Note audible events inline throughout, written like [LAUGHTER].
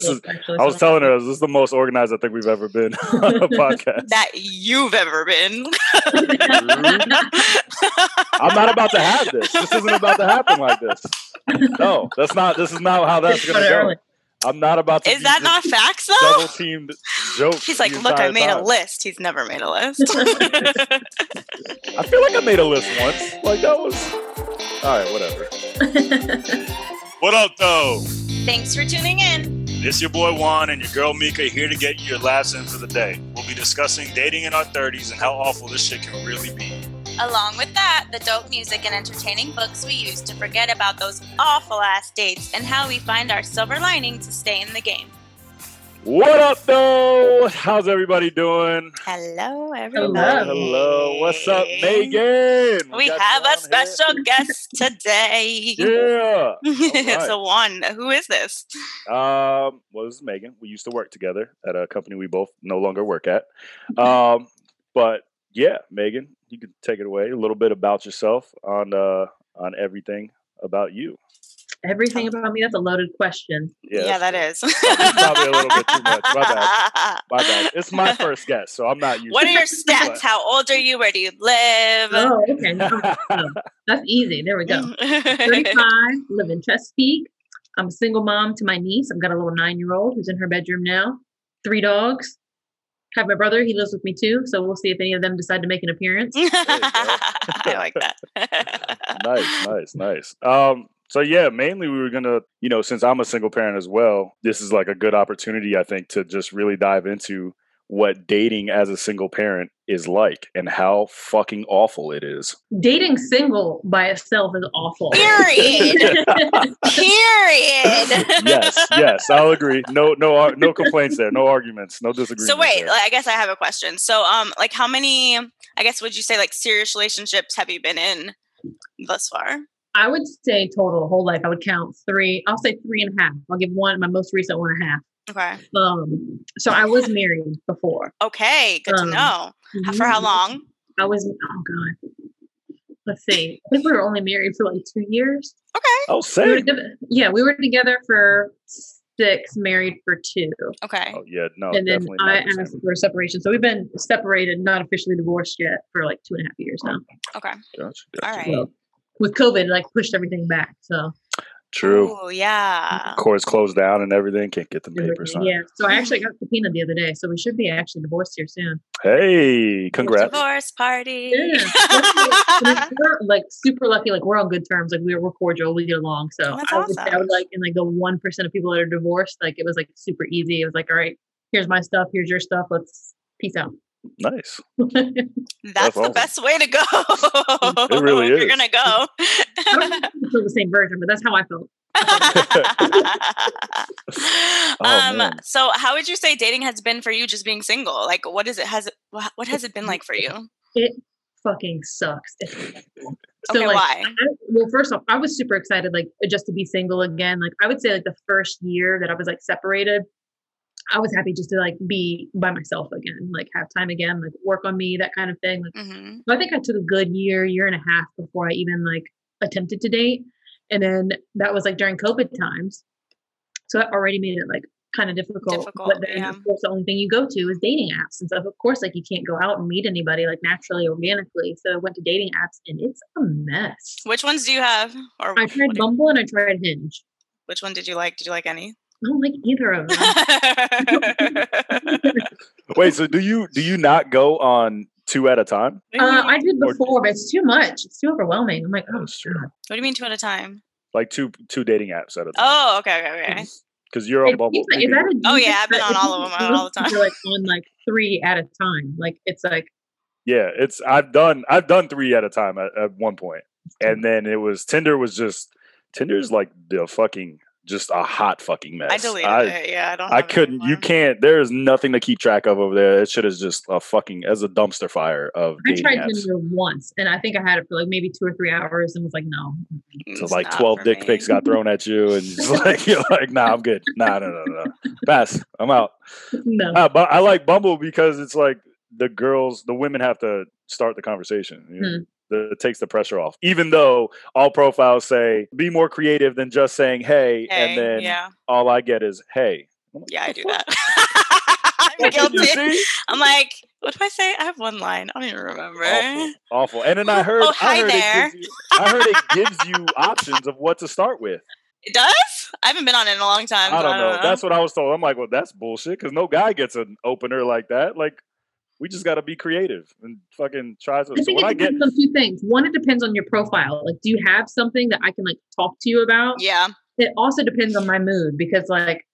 This is, I was telling her this is the most organized I think we've ever been [LAUGHS] on a podcast. That you've ever been. [LAUGHS] I'm not about to have this. This isn't about to happen like this. No, that's not. This is not how that's going to go. I'm not about to. Is that not facts though? Double teamed joke. He's like, look, I made time. a list. He's never made a list. [LAUGHS] I feel like I made a list once. Like that was. All right, whatever. what up, though? Thanks for tuning in. It's your boy Juan and your girl Mika here to get you your laughs in for the day. We'll be discussing dating in our 30s and how awful this shit can really be. Along with that, the dope music and entertaining books we use to forget about those awful ass dates and how we find our silver lining to stay in the game. What up, though? How's everybody doing? Hello, everybody. Hello. What's up, Meghan? We, we have a special here. guest today. yeah. [LAUGHS] Right. so, Juan, who is this? Um, well, this is Meghan. We used to work together at a company we both no longer work at. Um, but yeah, Meghan, you can take it away. A little bit about yourself on uh, on everything about you. Everything about me? That's a loaded question. Yeah, yeah that is. [LAUGHS] probably a little bit too much. My bad. [LAUGHS] My bad. It's my first guess, so I'm not used. What are your stats? How old are you? Where do you live? Oh, okay. [LAUGHS] that's easy. There we go. 35. Live in Chesapeake. I'm a single mom to my niece. I've got a little nine year old who's in her bedroom now. Three dogs have my brother. He lives with me too, so we'll see if any of them decide to make an appearance. I like that. nice, nice, nice. Um, so yeah, mainly we were gonna, you know, since I'm a single parent as well, this is like a good opportunity, I think, to just really dive into what dating as a single parent is like and how fucking awful it is. Dating single by itself is awful. Period. [LAUGHS] Period. yes, yes, I'll agree. No, no, no complaints there. No arguments. No disagreements. So wait, like, I guess I have a question. So, um, like, how many? I guess would you say like serious relationships have you been in thus far? I would say total whole life. I would count three. I'll say three and a half. I'll give one my most recent one and a half. Okay. Um, so I was married before. Okay, good um, to know. Mm-hmm. For how long? I was. Oh God. Let's see. I think we were only married for like two years. Okay. Oh, same. We yeah, we were together for six, married for two. Okay. Oh yeah, no. And then I asked for a separation. So we've been separated, not officially divorced yet, for like two and a half years now. Okay. Gotcha. gotcha. All right. So, with COVID, like pushed everything back. So True. Oh yeah. Courts closed down and everything. Can't get the papers. Signed. Yeah. So I actually got subpoenaed the other day. So we should be actually divorced here soon. Hey, congrats. Divorce party. Yeah. we're like super lucky. Like we're on good terms. Like we're, we're cordial. We get along. So oh, I, would, awesome. I would like in like the one percent of people that are divorced, like it was like super easy. It was like, all right, here's my stuff. Here's your stuff. Let's peace out. Nice. That's, That's the awesome. best way to go. It really [LAUGHS] is. You're gonna go. [LAUGHS] I feel the same version, but that's how I felt. [LAUGHS] oh, um, so how would you say dating has been for you just being single? Like what is it has it what has it been like for you? It fucking sucks. So okay, like, why? I, well, first off, I was super excited, like just to be single again. Like I would say, like the first year that I was like separated, I was happy just to like be by myself again, like have time again, like work on me, that kind of thing. Like, mm-hmm. So I think I took a good year, year and a half before I even like attempted to date. And then that was like during COVID times. So that already made it like kind of difficult. difficult but then yeah. of course the only thing you go to is dating apps. And so of course like you can't go out and meet anybody like naturally, organically. So I went to dating apps and it's a mess. Which ones do you have? Or I tried Bumble and I tried Hinge. Which one did you like? Did you like any? I don't like either of them. [LAUGHS] Wait, so do you do you not go on two at a time? Uh, I did before, or, but it's too much. It's too overwhelming. I'm like, oh, true. What do you mean two at a time? Like two two dating apps at a time. Oh, okay, okay, okay. Because you're on Bumble. Is that a, oh yeah, I've been on all of them all the time. You're like on like three at a time. Like it's like. Yeah, it's I've done I've done three at a time at, at one point, and then it was Tinder was just Tinder's like the fucking just a hot fucking mess. I deleted I, it. Yeah, I don't. I couldn't. You can't. There is nothing to keep track of over there. It should is just a fucking as a dumpster fire of. I tried Tinder once, and I think I had it for like maybe two or three hours, and was like, no. So it's like twelve dick me. pics got thrown at you, and just [LAUGHS] like you're like, nah, I'm good. Nah, no, no, no, pass. I'm out. [LAUGHS] No, uh, but I like Bumble because it's like the girls, the women have to start the conversation. You know? hmm it takes the pressure off. Even though all profiles say be more creative than just saying hey, hey and then yeah. all I get is hey. Like, Yeah, I do fuck?" that. [LAUGHS] I'm [LAUGHS] Like, guilty. I'm like, what do I say? I have one line. I don't even remember. Awful, [LAUGHS] awful. And then I heard, Oh, I hi heard there. it gives you, I heard it gives you options of what to start with. It does? I haven't been on it in a long time. I so don't know. That's what I was told. I'm like, well, that's bullshit because no guy gets an opener like that. Like, we just got to be creative and fucking try to. I think when it I get, depends on two things. One, it depends on your profile. Like, do you have something that I can like talk to you about? Yeah. It also depends on my mood because like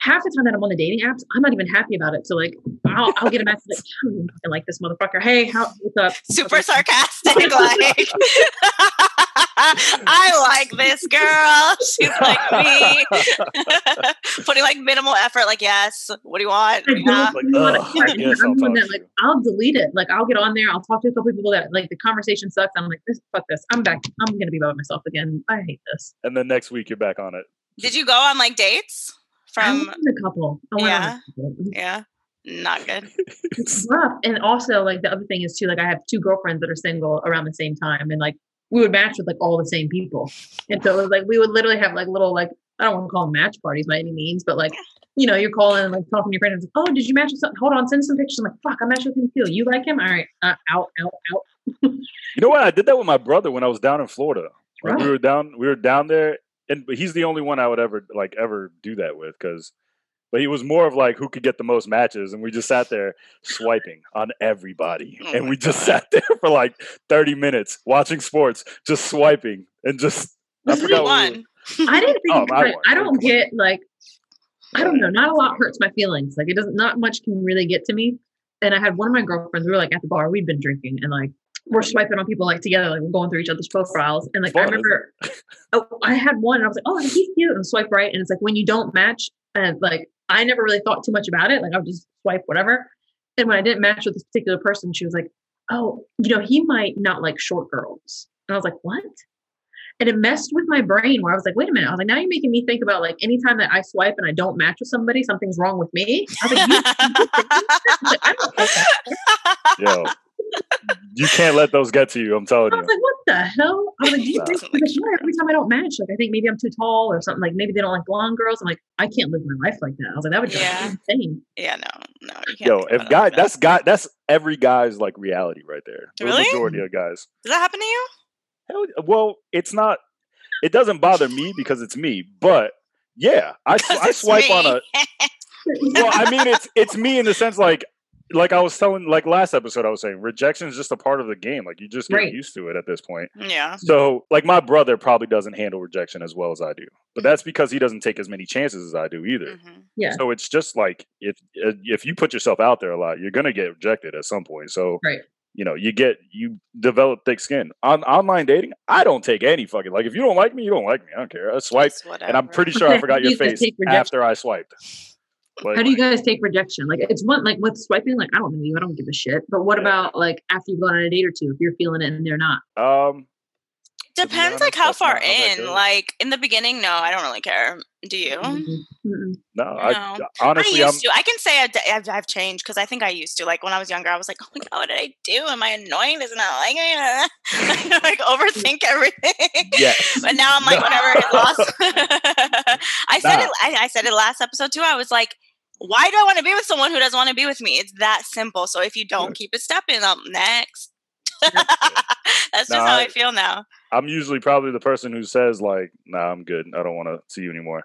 half the time that I'm on the dating apps, I'm not even happy about it. So like, I'll, I'll get a message like, I don't even fucking like this motherfucker. Hey, how what's up? Super sarcastic. [LAUGHS] like, [LAUGHS] I like this girl. She's like me. [LAUGHS] Putting like minimal effort. Like, yes. What do you want? I don't Yeah. Like, want ugh, to I guess I'll I'm that like. I'll delete it. Like I'll get on there. I'll talk to a couple people that like the conversation sucks. I'm like, this fuck this. I'm back. I'm gonna be by myself again. I hate this. and then next week you're back on it. Did you go on like dates I from? went on a couple. I went on a Yeah. couple. Yeah. Not good. It's rough. And also like the other thing is too, like I have two girlfriends that are single around the same time and like we would match with like all the same people. And so it was like we would literally have like little like I don't want to call them match parties by any means, but like you know, you're calling and like talking to your friends. Like, oh, did you match with something? Hold on, send some pictures. I'm like, fuck, I matched with him too. You like him? All right, uh, out, out, out. You know what? I did that with my brother when I was down in Florida. Like, we were down, we were down there, and but he's the only one I would ever like ever do that with because. But he was more of like who could get the most matches, and we just sat there swiping on everybody, Oh and my we just God. sat [LAUGHS] there for like thirty minutes watching sports, just swiping and just. I Who forgot what we I didn't think Oh, it's I. I don't get like I don't know, not a lot hurts my feelings. Like it doesn't not much can really get to me. And I had one of my girlfriends, we were like at the bar, we'd been drinking and like we're swiping on people like together, like we're going through each other's profiles. And like I Fun, isn't remember oh, I had one and I was like, Oh, he's cute and swipe right. And it's like when you don't match and like I never really thought too much about it. Like I would just swipe whatever. And when I didn't match with this particular person, she was like, Oh, you know, he might not like short girls. And I was like, What? And it messed with my brain where I was like, wait a minute. I was like, now you're making me think about like anytime that I swipe and I don't match with somebody, something's wrong with me. I was like, you, you like, I don't think that. Yo, you can't let those get to you. I'm telling you. I was you. like, what the hell? I was like, do you think like, every time I don't match, like I think maybe I'm too tall or something. Like maybe they don't like blonde girls. I'm like, I can't live my life like that. I was like, that would drive Yeah. insane. yeah, no, no. You can't Yo, if about it guy, that. that's guy, that's every guy's like reality right there. The Really? majority of guys. Does that happen to you? Hell, well, it's not. It doesn't bother me because it's me. But yeah, I, I it's swipe on a. Well, I mean, it's it's me in the sense like like I was telling like last episode I was saying rejection is just a part of the game. Like you just get Right. used to it at this point. yeah. So like my brother probably doesn't handle rejection as well as I do, but Mhm. that's because he doesn't take as many chances as I do either. Mhm. Yeah. So it's just like if uh, if you put yourself out there a lot, you're gonna get rejected at some point. So Right. you know, you get you develop thick skin. On online dating, I don't take any fucking like if you don't like me, you don't like me. I don't care. I swipe, and I'm pretty sure I forgot [LAUGHS] your face after I swiped. But How do you guys take rejection? Like it's one like with swiping, like I don't know you, I don't give a shit. But what Yeah. about like after you've gone on a date or two, if you're feeling it and they're not? um, to be Depends like how far not how in. Like in the beginning, no, I don't really care. Do you? Mm-mm. no, I No. honestly, I I'm used to. I can say I've, I've, I've changed because I think I used to. Like when I was younger, I was like, "Oh my god, what did I do? Am I annoying? Does it not like me?" [LAUGHS] I like overthink everything. yes. But now I'm like, No. [LAUGHS] whatever, it lost. [LAUGHS] I said Nah. it. I, I said it last episode too. I was like, why do I want to be with someone who doesn't want to be with me? It's that simple. So if you don't keep it stepping, up next. [LAUGHS] That's just No, how I- I feel now. I'm usually probably the person who says like, "Nah, I'm good. I don't want to see you anymore."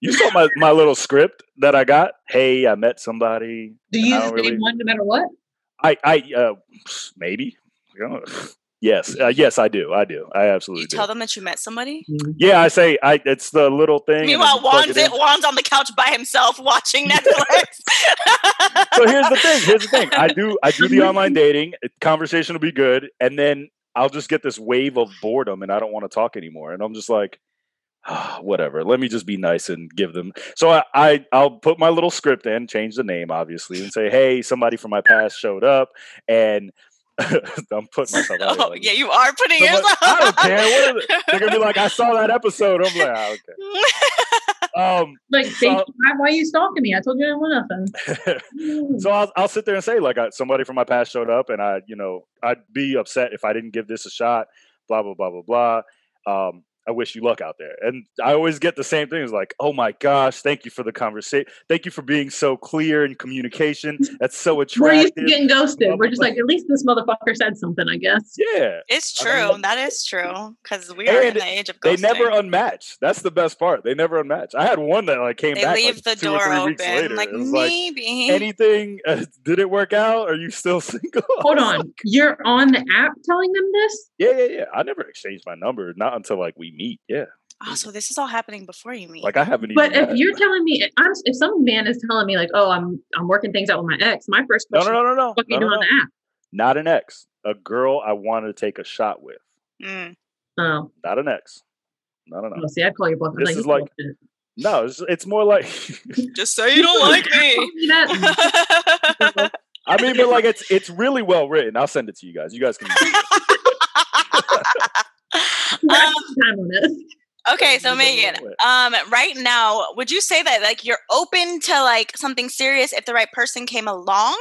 You saw my my little script that I got. Hey, I met somebody. Do you don't say really- one no matter what? I I uh maybe. I don't know. Yes, uh, yes, I do. I do. I absolutely You do. tell them that you met somebody. Yeah, I say I. It's the little thing. and then Meanwhile, Juan's, it it. Juan's on the couch by himself watching [LAUGHS] Netflix. so here's the thing. Here's the thing. I do. I do the online [LAUGHS] dating. Conversation will be good, and then I'll just get this wave of boredom, and I don't want to talk anymore. And I'm just like, ah, whatever. Let me just be nice and give them. So I, I I'll put my little script in, change the name obviously, and say, hey, somebody from my past showed up, and [LAUGHS] I'm putting myself out. here oh, like yeah, you are putting So, but yourself. I don't care. What is it? They're gonna be like, I saw that episode. I'm like, ah, okay. [LAUGHS] Um, Like, So- you, why are you stalking me? I told you I didn't want nothing. [LAUGHS] So I'll, I'll sit there and say like I, somebody from my past showed up and i you know i'd be upset if i didn't give this a shot blah blah blah blah blah um, I wish you luck out there. And I always get the same thing. It's like, oh my gosh, thank you for the conversation. Thank you for being so clear in communication. That's so attractive. [LAUGHS] We're used to getting ghosted. We're just like, at least this motherfucker said something, I guess. Yeah. It's I don't true. know. That is true. Because we are in the age of They never unmatch. That's the best part. They never unmatch. I had one that like came They back leave like, the two or door three weeks open. later. Like it like maybe. anything uh, did it work out? Are you still [LAUGHS] single? Hold on. like, You're on the app telling them this? yeah, yeah, yeah. I never exchanged my number, not until like we meet. Yeah, oh, so this is all happening before you meet. like I haven't even. But if you're telling me, I'm, if some man is telling me like, "Oh, I'm I'm working things out with my ex," my first no, question, no, no, no, no, "What are you no, doing no, on no. the app?" Not an ex. A girl I wanted to take a shot with. Mm. Oh, Not an ex. No, no, no. well, see, I'd call your bluff. This like, is like- No, it's, it's more like. [LAUGHS] [LAUGHS] Just say you don't like me. me. [LAUGHS] I mean, but like it's it's really well written. I'll send it to you guys. You guys can. We're um, having time on this. okay, so Meghan, um, right now, would you say that like you're open to like something serious if the right person came along?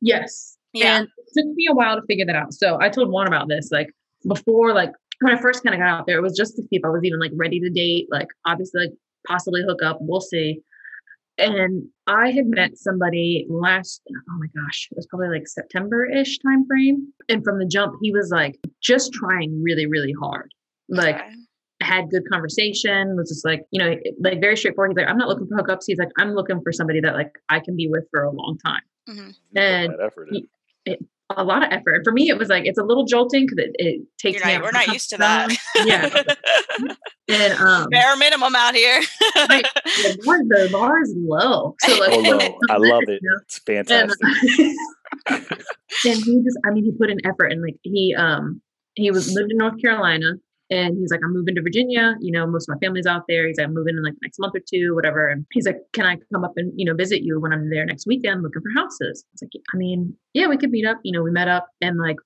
Yes. Yeah. And it took me a while to figure that out. So I told Juan about this. Like before, like when I first kind of got out there, it was just to see if I was even like ready to date, like obviously like possibly hook up. We'll see. And I had met somebody last oh my gosh, it was probably like September-ish time frame. And from the jump, he was like just trying really, really hard. Like Okay. had good conversation, was just like, you know, like very straightforward. He's like, I'm not looking for hookups. He's like, I'm looking for somebody that like I can be with for a long time. Mhm. And that effort in. A lot of effort. And for me, it was like it's a little jolting because it, it takes You're me. not, we're not used to that. zone. [LAUGHS] Yeah. And um, Bare minimum out here. Right. the bar, the bar is low. So like, Oh, low. I love it. you [LAUGHS] know? It's And, fantastic. [LAUGHS] and he just, I mean, he put in effort and like he, um, he was lived in North Carolina and he's like, I'm moving to Virginia. You know, most of my family's out there. He's like, I'm moving in like the next month or two, whatever. And he's like, Can I come up and, you know, visit you when I'm there next weekend looking for houses? It's like, I mean, yeah, we could meet up. You know, we met up and like,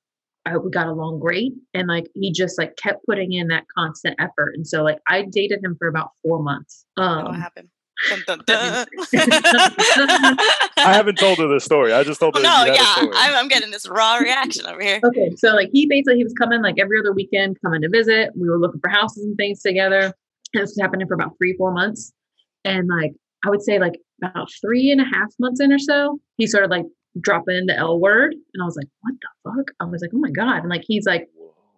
I, we got along great. And like, he just like kept putting in that constant effort. And so like, I dated him for about four months. what Um, happened? Dun, dun, dun. I haven't told her this story. I just told oh, her. no, you yeah, story. I'm, I'm getting this raw reaction over here. Okay, so like he basically he was coming like every other weekend, coming to visit. We were looking for houses and things together. And this was happening for about three, four months. And like I would say like about three and a half months in or so, he started like dropping the L word. And I was like, what the fuck? I was like, oh my God. And like he's like,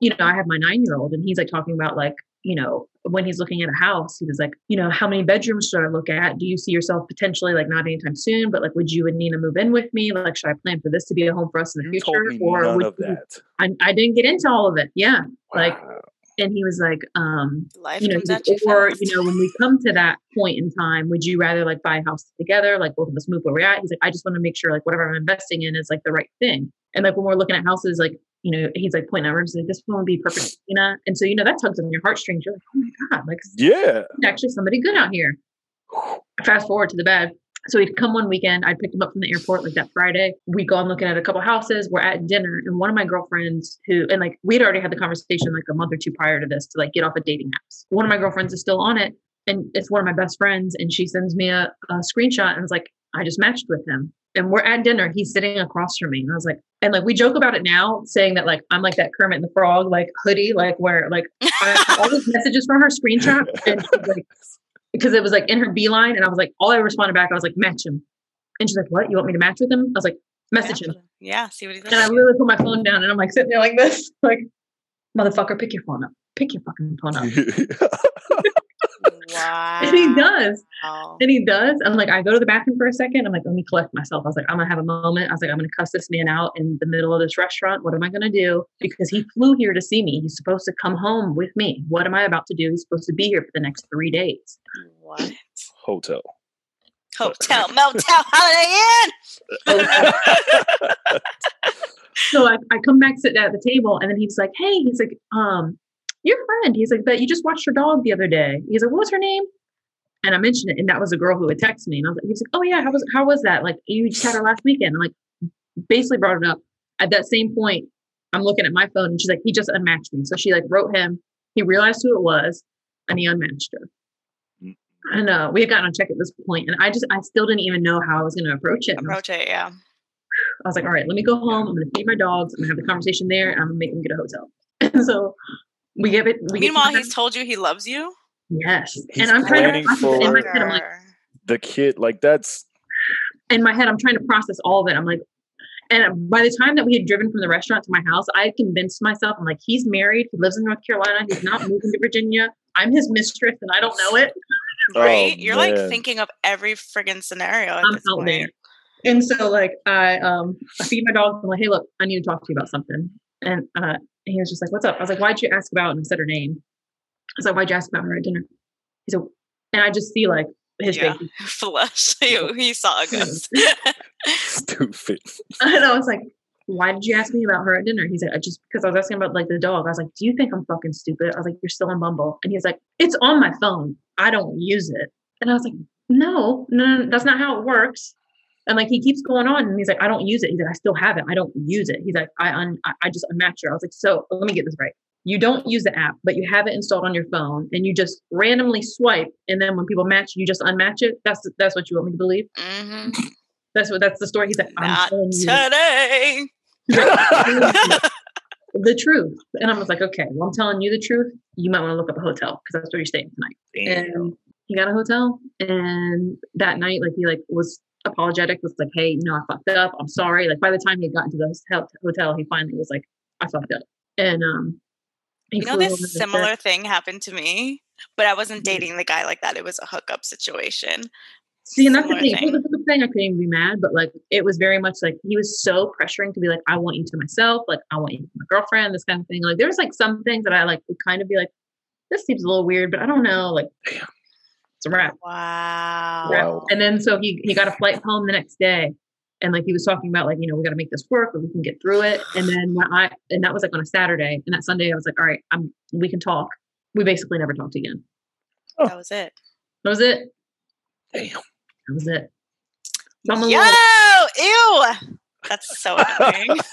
you know, I have my nine year old and he's like talking about like, you know, when he's looking at a house, he was like, you know, how many bedrooms should I look at? Do you see yourself potentially like not anytime soon, but like, would you and Nina move in with me? Like, should I plan for this to be a home for us in the You told future? or none would of you- that. I, I didn't get into all of it. Yeah. Like, and he was like, um, Life you know, comes you or, fast. you know, when we come to that point in time, would you rather like buy a house together? Like both of us move where we're at? He's like, I just want to make sure like whatever I'm investing in is like the right thing. And like when we're looking at houses, like, you know, he's like pointing out rooms like this one would be perfect, you know? And so, you know, that tugs on your heartstrings. You're like, oh my God, like Yeah. actually somebody good out here. [SIGHS] Fast forward to the bed. So he'd come one weekend. I'd pick him up from the airport like that Friday. We'd go on looking at a couple houses. We're at dinner, and one of my girlfriends who and like we'd already had the conversation like a month or two prior to this to like get off of dating apps. One of my girlfriends is still on it, and it's one of my best friends. And she sends me a, a screenshot and it's like, I just matched with him. And we're at dinner. He's sitting across from me. And I was like, and like we joke about it now, saying that like I'm like that Kermit and the Frog like hoodie, like where like I, all these messages from her screenshot, and like, [LAUGHS] because it was like in her beeline, and I was like, all I responded back, I was like, match him. And she's like, what? You want me to match with him? I was like, message him. Yeah, see what he And I literally put my phone down, and I'm like sitting there like this, [LAUGHS] like, motherfucker, pick your phone up. Pick your fucking phone up. [LAUGHS] Wow. And he does. And he does. I'm like, I go to the bathroom for a second. I'm like, let me collect myself. I was like, I'm gonna have a moment. I was like, I'm gonna cuss this man out in the middle of this restaurant. What am I gonna do? Because he flew here to see me. He's supposed to come home with me. What am I about to do? He's supposed to be here for the next three days. What? [LAUGHS] Hotel. Hotel, motel, holiday inn. [LAUGHS] So I, I come back, sit down at the table, and then he's like, Hey, he's like, um, your friend. He's like, But you just watched her dog the other day. He's like, What was her name? And I mentioned it, and that was a girl who had texted me. And I was like, he was like, Oh yeah, how was how was that? Like you just had her last weekend. I'm like, basically brought it up. At that same point, I'm looking at my phone and she's like, he just unmatched me. So she like wrote him, he realized who it was, and he unmatched her. Mm. And uh, we had gotten on check at this point, and I just I still didn't even know how I was going to approach it. I Approach it, yeah. I was like, all right, let me go home. I'm going to feed my dogs. I'm going to have the conversation there. And I'm going to make them get a hotel. And [LAUGHS] so We give it. We give Meanwhile, he's told you he loves you. yes, He's and I'm trying to planning process in my head. I'm like, The kid, like that's in my head, I'm trying to process all of it. I'm like, and by the time that we had driven from the restaurant to my house, I convinced myself, I'm like, he's married, he lives in North Carolina, he's not moving to Virginia. I'm his mistress, and I don't know it. right? Oh, You're like thinking of every friggin' scenario at I'm this out point. there. And so, like, I um, I feed my dog. I'm like, hey, look, I need to talk to you about something. And uh, he was just like, what's up? I was like, why'd you ask about? And I said her name. I was like, why'd you ask about her at dinner? He said, and I just see like his Yeah. face. [LAUGHS] Flush. [LAUGHS] he, he saw a ghost. [LAUGHS] stupid. And I was like, why did you ask me about her at dinner? He's like, I just because I was asking about like the dog. I was like, do you think I'm fucking stupid? I was like, you're still on Bumble. And he's like, it's on my phone. I don't use it. And I was like, no, no, no, no, that's not how it works. And like he keeps going on, and he's like, I don't use it. He's like, I still have it. I don't use it. He's like, I un, I, just unmatched her. I was like, so let me get this right. You don't use the app, but you have it installed on your phone, and you just randomly swipe, and then when people match, you just unmatch it. That's that's what you want me to believe. hmm That's what that's the story. He's like, I'm Not today. [LAUGHS] the truth. And I was like, okay, well, I'm telling you the truth. You might want to look up a hotel because that's where you're staying tonight. And he got a hotel. And that night, like, he like was apologetic, was like, hey, no, I fucked up. I'm sorry. Like, by the time he got into the hotel, hotel he finally was like, I fucked up. And, um, he You know, this and said- similar thing happened to me, but I wasn't Mhm. dating the guy like that. It was a hookup situation. See, and that's the thing. If thing. was a thing, I couldn't even be mad, but like it was very much like he was so pressuring to be like, I want you to myself, like I want you to my girlfriend, this kind of thing. Like there was like some things that I like would kind of be like, this seems a little weird, but I don't know. Like it's a wrap. Wow. Wow. And then so he he got a flight home the next day. And like he was talking about like, you know, we gotta make this work, but we can get through it. And then when I and that was like on a Saturday. And that Sunday I was like, all right, I'm we can talk. We basically never talked again. That oh. was it. That was it. Damn. That was it. So I'm a Yo, little- ew. That's so annoying. [LAUGHS]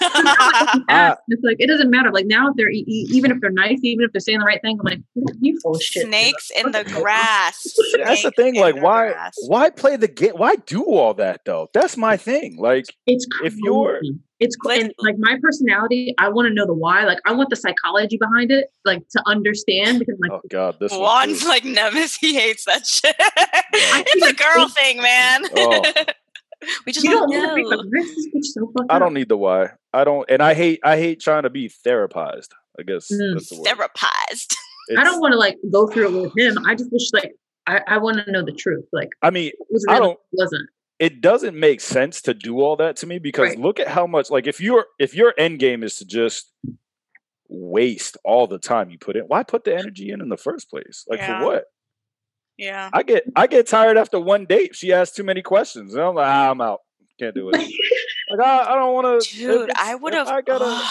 Ah. it's like it doesn't matter. Like now, if they're even if they're nice, even if they're saying the right thing, I'm like, you full shit. Snakes in the [LAUGHS] grass. That's the thing. Like, the why? grass. Why play the game? Why do all that though? That's my thing. Like, It's If you're- it's cr- Like- and like my personality. I want to know the why. Like I want the psychology behind it, like to understand because like oh god, this Juan's one's like Nemesis. He hates that shit. [LAUGHS] it's a girl thing, man. Oh. We just you don't want to want know. like, is so I don't need the why. I don't, and I hate. I hate trying to be therapized. I guess Mm. that's the word. Therapized. I don't want to like go through it with him. I just wish like I, I want to know the truth. Like I mean, it was I don't- wasn't. it doesn't make sense to do all that to me because Right. look at how much like if your if your end game is to just waste all the time you put in why put the energy in in the first place like Yeah. for what Yeah. i get i get tired after one date she asks too many questions and i'm like ah, i'm out can't do it [LAUGHS] like i, I don't want to Dude, I would have. i gotta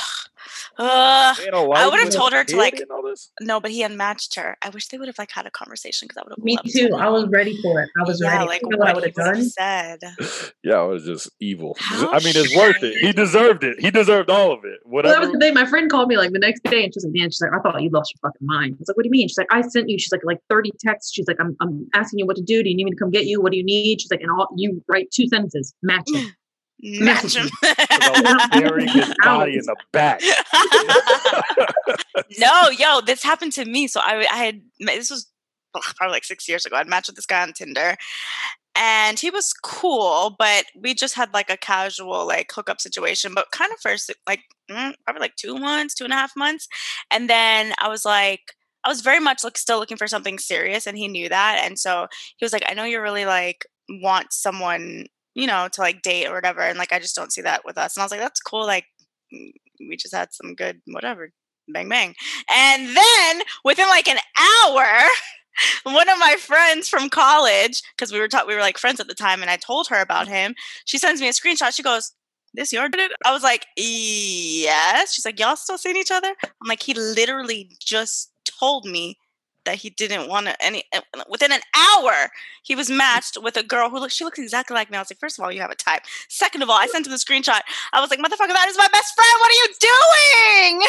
Ugh. Ugh. stay in a life would've told her to, like, and all this No, but he unmatched her. I wish they would have like had a conversation because I would have. Me too. I was ready for it. I was yeah, ready. like I know what I would have done. said. [LAUGHS] yeah it was just evil How i mean it's worth it he deserved it he deserved all of it Well, that was whatever the thing. My friend called me like the next day, and she's like, "Man, she's like, I thought you lost your fucking mind." I was like, "What do you mean?" She's like, "I sent you." She's like, "Like thirty texts." She's like, "I'm, I'm asking you what to do. Do you need me to come get you? What do you need?" She's like, "And all you write two sentences, match them." [LAUGHS] Match him. I was burying his body in the back [LAUGHS] no, yo, this happened to me. So I, I had this was probably like six years ago. I'd matched with this guy on Tinder, and he was cool, but we just had like a casual like hookup situation. But kind of first, like mm, probably like two months, two and a half months, and then I was like. I was very much like still looking for something serious, and he knew that. And so he was like, "I know you really like want someone, you know, to like date or whatever, and like I just don't see that with us." And I was like, "That's cool. Like, mm, we just had some good whatever, bang bang." And then within like an hour, [LAUGHS] one of my friends from college, because we were taught we were like friends at the time, and I told her about him. She sends me a screenshot. She goes, "This your dude?" I was like, "Yes." She's like, "Y'all still seeing each other?" I'm like, "He literally just told me." That he didn't want to any within an hour he was mm. matched with a girl who looks she looks exactly like me. I was like, first of all, you have a type. Second of all, I sent him the screenshot. I was like, motherfucker, that is my best friend. What are you doing?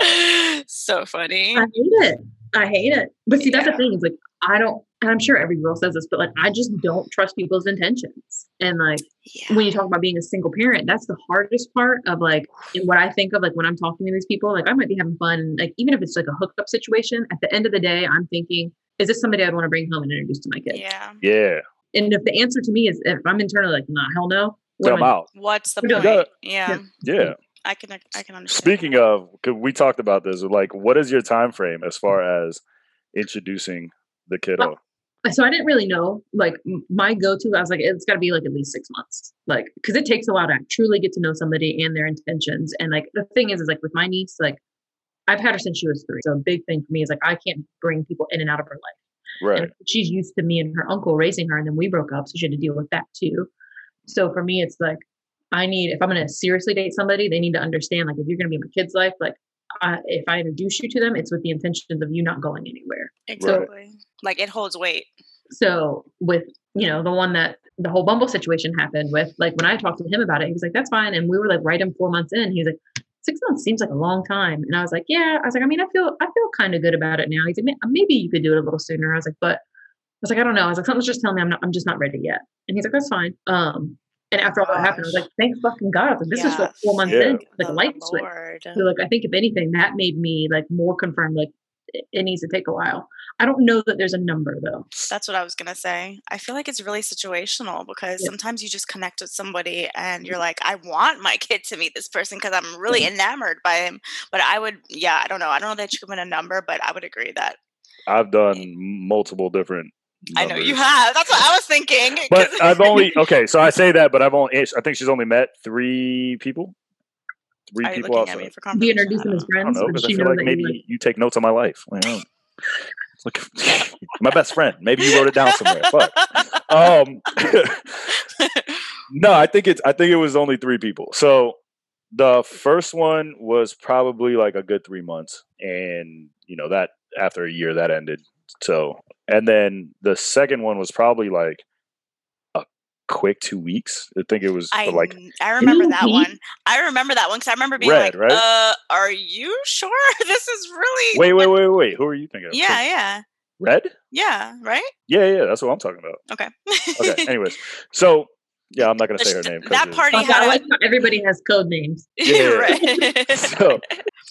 Yo. [LAUGHS] so funny. I hate it. I hate it. But see, that's the thing. Is like I don't, and I'm sure every girl says this, but like, I just don't trust people's intentions. And like, Yeah. when you talk about being a single parent, that's the hardest part of like what I think of like when I'm talking to these people. Like, I might be having fun, like, even if it's like a hookup situation, at the end of the day, I'm thinking, is this somebody I'd want to bring home and introduce to my kids? Yeah. Yeah. And if the answer to me is, if I'm internally like, nah, hell no, what Tell am out. What's the point? done. Yeah. Yeah. I can I can understand. Speaking of, 'cause we talked about this. Like, what is your time frame as far as introducing the kiddo? so I didn't really know. Like my go-to, I was like, it's got to be like at least six months, like because it takes a while to truly get to know somebody and their intentions. And like the thing is, is like with my niece, like I've had her since she was three. So a big thing for me is like I can't bring people in and out of her life. Right. And she's used to me and her uncle raising her, and then we broke up, so she had to deal with that too. So for me, it's like I need if I'm going to seriously date somebody, they need to understand like if you're going to be in my kid's life, like I, if I introduce you to them, it's with the intentions of you not going anywhere. Exactly. Like it holds weight. So with you know the one that the whole Bumble situation happened with, like when I talked to him about it, he was like, "That's fine," and we were like right in four months in. He was like, six months seems like a long time," and I was like, "Yeah." I was like, "I mean, I feel I feel kind of good about it now." He's like, "Maybe you could do it a little sooner." I was like, "But." I was like, I don't know. I was like, something's just telling me I'm not, I'm just not ready yet. And he's like, that's fine. Um, and after all that oh happened, I was like, thank fucking God. Like, this is like Yes. four months Yeah. in, like a The oh, light switch. So like I think if anything, that made me like more confirmed like it, it needs to take a while. I don't know that there's a number though. That's what I was gonna say. I feel like it's really situational because Yeah. sometimes you just connect with somebody and you're like, I want my kid to meet this person because I'm really mm-hmm. enamored by him. But I would, yeah, I don't know. I don't know that you could win a number, but I would agree that I've done multiple different. I know you have. That's what I was thinking. But I've [LAUGHS] only okay. So I say that, but I've only. I think she's only met three people. Three Are you people looking at me outside. for Do you confirmation? introduce I don't as know. I don't friends? know because I feel like maybe you you take notes on my life. Like, it's [LAUGHS] my best friend. Maybe you wrote it down somewhere. Fuck. [LAUGHS] Um, no, I think it's. I think it was only three people. So the first one was probably like a good three months, and you know that after a year that ended. So and then the second one was probably like a quick two weeks. I think it was I, like I remember that meet- one. I remember that one because I remember being Red, like, right? uh, are you sure [LAUGHS] this is really wait, [LAUGHS] wait, wait, wait. Who are you thinking of? Yeah, yeah. Red. Yeah, right? Yeah, yeah, that's what I'm talking about. Okay. Okay. [LAUGHS] Anyways, so yeah, I'm not gonna say her name. that party Okay, had I a- like everybody has code names. [LAUGHS] Yeah. Right. [LAUGHS] So,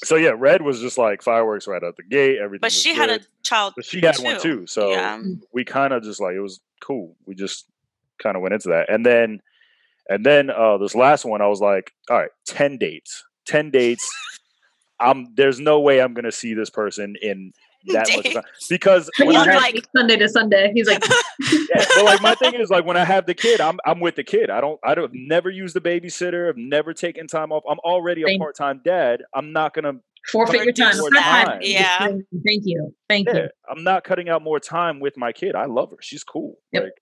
so yeah, Red was just like fireworks right out the gate. Everything. but was she had a child. But she had one too. So Yeah. we kind of just like it was cool. We just kind of went into that, and then, and then uh this last one, I was like, all right, ten dates, ten dates. [LAUGHS] I'm there's no way I'm gonna see this person in [LAUGHS] that much time because when he's I have, like- Sunday to Sunday. He's like, [LAUGHS] yeah, but like my thing is like when I have the kid, I'm I'm with the kid. I don't I don't never use the babysitter. I've never taken time off. I'm already a part time dad. I'm not gonna forfeit your time. Reduce that, High five. yeah. Thank you. Thank yeah, you. I'm not cutting out more time with my kid. I love her. She's cool. Yep. Like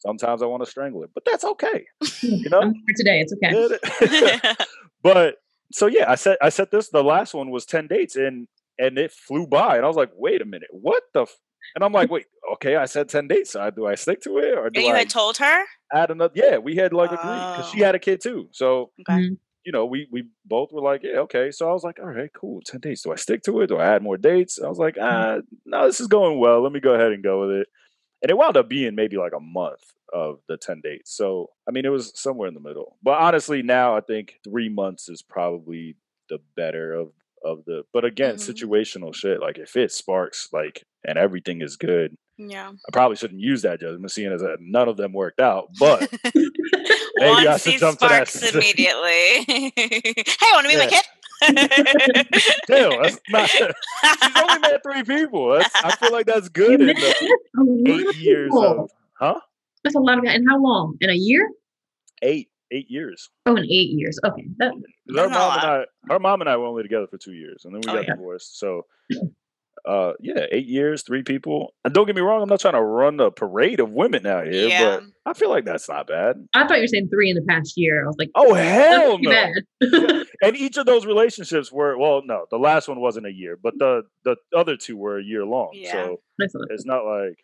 sometimes I want to strangle her, but that's okay. Hmm. You know? I'm here today. It's okay. [LAUGHS] But so yeah, I said I said this. The last one was ten dates, and and it flew by, and I was like, wait a minute, what the? F-? And I'm like, wait, okay, I said ten dates. So do I stick to it, or do and you I had told her? add another? Yeah, we had like agreed because she had a kid too. So Okay. Mhm. you know, we we both were like, yeah, okay. So I was like, all right, cool, ten dates. Do I stick to it? Do I add more dates? I was like, ah, no, this is going well. Let me go ahead and go with it. And it wound up being maybe like a month of the ten dates. So I mean, it was somewhere in the middle. But honestly, now I think three months is probably the better of of the. But again, Mhm. situational shit. Like if it sparks, like and everything is good, Yeah. I probably shouldn't use that judgment, seeing as that none of them worked out. But [LAUGHS] Maybe I Once should he jump to that sparks [LAUGHS] immediately. [LAUGHS] hey, want to meet my kid? still, that's not. She's only met three people. That's, I feel like that's good in That's the a lot eight of years people. of huh? That's a lot of And how long? In a year? Eight eight years. Oh, in eight years. Okay. That, 'Cause That's Her mom and. I, her mom and I were only together for two years, and then we Oh, got yeah. divorced. So, uh, yeah, eight years, three people. And don't get me wrong, I'm not trying to run a parade of women out here, Yeah. but I feel like that's not bad. I thought you were saying three in the past year. I was like, Oh hell no! bad. [LAUGHS] and each of those relationships were well, no, the last one wasn't a year, but the the other two were a year long. Yeah. So it's not like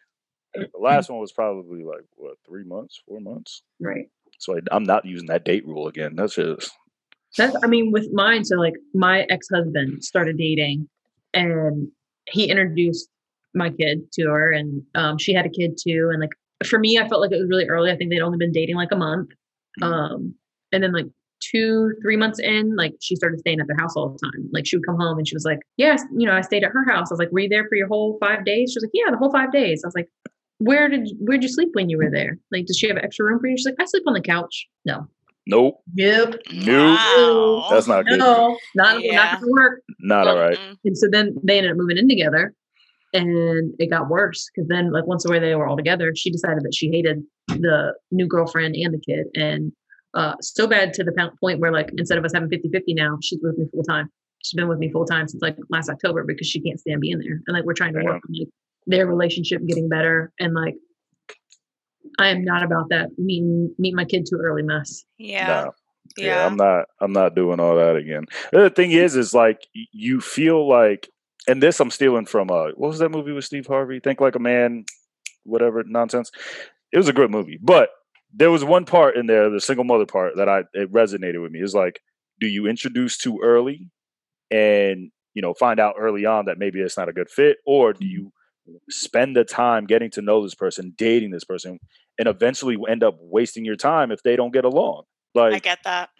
the last one was probably like what three months, four months. right. So I, I'm not using that date rule again. That's just That's I mean, with mine, so like my ex husband started dating and he introduced my kid to her, and um, she had a kid too. And like for me, I felt like it was really early. I think they'd only been dating like a month, um, and then like two, three months in, like she started staying at their house all the time. Like she would come home and she was like, "Yes, you know, I stayed at her house." I was like, "Were you there for your whole five days?" She was like, "Yeah, the whole five days." I was like, "Where did where'd you sleep when you were there? Like, does she have extra room for you?" She's like, "I sleep on the couch." No. Nope. Nope. Nope. Wow. That's not good. No, not Yeah. not gonna work. Not all right. And so then they ended up moving in together, and it got worse because then, like once away they were all together, she decided that she hated the new girlfriend and the kid, and uh, so bad to the point where, like, instead of us having 50 50 now, she's with me full time. She's been with me full time since like last October because she can't stand being there, and like we're trying to work on like their relationship getting better, and like I am not about that meeting meet my kid too early mess. Yeah. No. Yeah, Yeah. I'm not. I'm not doing all that again. The other thing is, is like you feel like, and this I'm stealing from. Uh, what was that movie with Steve Harvey? Think like a man, whatever nonsense. It was a good movie, but there was one part in there, the single mother part, that I it resonated with me. It's like, do you introduce too early, and you know find out early on that maybe it's not a good fit, or do you spend the time getting to know this person, dating this person, and eventually end up wasting your time if they don't get along? Like I get that.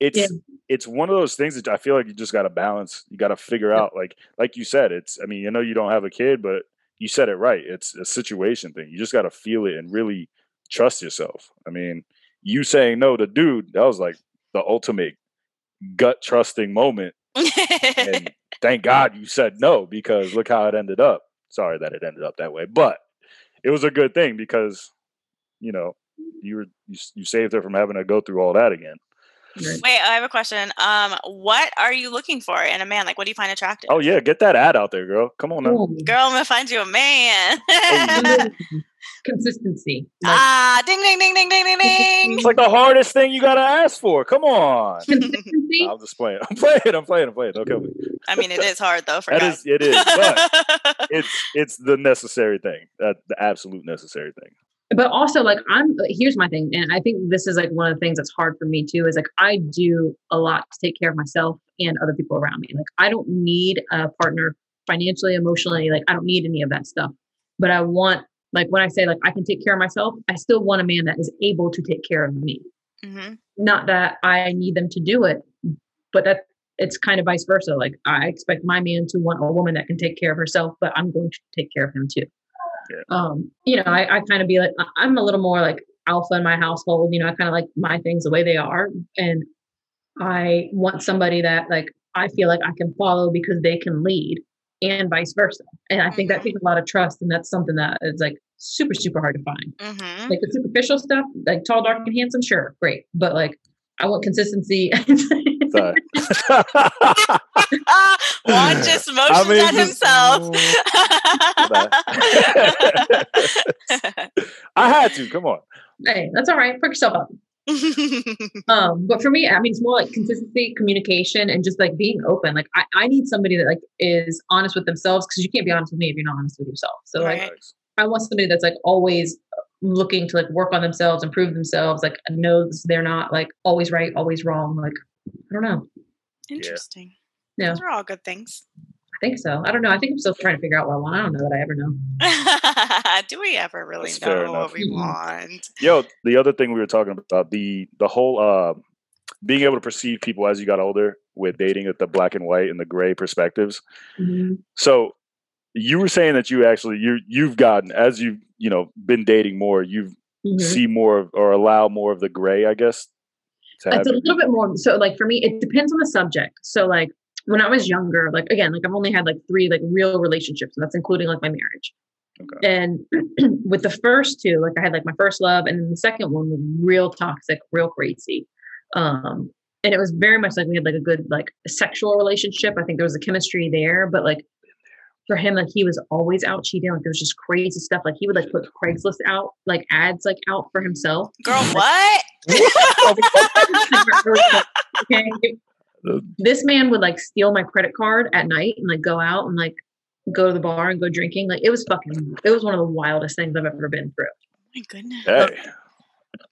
it's it's one of those things that I feel like you just got to balance. You got to figure out like like you said. It's I mean, you know, you don't have a kid, but you said it right. It's a situation thing. You just got to feel it and really trust yourself. I mean, you saying no to dude, that was like the ultimate gut trusting moment. And [LAUGHS] thank God you said no because look how it ended up. Sorry that it ended up that way, but it was a good thing because you know you were you, you saved her from having to go through all that again. Right. Wait, I have a question. Um, what are you looking for in a man? Like, what do you find attractive? Oh yeah, get that ad out there, girl. Come on now. Girl, I'm gonna find you a man. [LAUGHS] Consistency. Like, ah, ding, ding, ding, ding, ding, ding, ding. It's like the hardest thing you gotta ask for. Come on. consistency. I'm just playing. I'm playing. I'm playing. I'm playing. Don't kill me. I mean, it is hard though for That guys. is. It is. But [LAUGHS] it's it's the necessary thing. That the absolute necessary thing. But also like i'm here's my thing and i think this is like one of the things that's hard for me too is like i do a lot to take care of myself and other people around me. Like i don't need a partner financially emotionally like i don't need any of that stuff. But i want like when i say like i can take care of myself i still want a man that is able to take care of me. Mhm. not that i need them to do it but that it's kind of vice versa. Like i expect my man to want a woman that can take care of herself but i'm going to take care of him too um, you know, I, I kind of be like, I'm a little more like alpha in my household. You know, I kind of like my things the way they are. And I want somebody that like I feel like I can follow because they can lead and vice versa. And I think that Mhm. takes a lot of trust. And that's something that is like super, super hard to find. Mhm. Like the superficial stuff, like tall, dark, and handsome, sure, great. But like, I want consistency. [LAUGHS] [LAUGHS] [LAUGHS] Sorry. [LAUGHS] Ah, Juan just motions mean, at himself. [LAUGHS] I had to. Come on. hey, that's all right. Pick yourself up. [LAUGHS] um but for me i mean it's more like consistency communication and just like being open like i, I need somebody that like is honest with themselves because you can't be honest with me if you're not honest with yourself so like i want somebody that's like always looking to like work on themselves improve themselves like knows they're not like always right always wrong like i don't know Interesting. Yeah. Those are all good things. i think so i don't know i think i'm still trying to figure out what i want i don't know that i ever know [LAUGHS] Do we ever really That's know what we want? Yo, the other thing we were talking about the the whole uh, being able to perceive people as you got older with dating at the black and white and the gray perspectives. Mhm. So you were saying that you actually you you've gotten as you've you know been dating more, you've Mhm. see more of, or allow more of the gray, I guess. to it's a happen. little bit more so like for me it depends on the subject so like when i was younger like again like i've only had like three like real relationships and that's including like my marriage Okay. and [CLEARS THROAT] with the first two like i had like my first love and then the second one was real toxic real crazy um and it was very much like we had like a good like sexual relationship i think there was a chemistry there but like for him like he was always out cheating like there was just crazy stuff like he would like put craigslist out like ads like out for himself Girl, what? [LAUGHS] okay. This man would like steal my credit card at night and like go out and like go to the bar and go drinking. Like it was fucking it was one of the wildest things I've ever been through. Oh my goodness. Hey,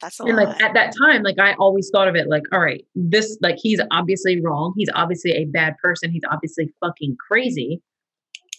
That's a And lot. like at that time, like I always thought of it like, all right, this like he's obviously wrong. He's obviously a bad person. He's obviously fucking crazy.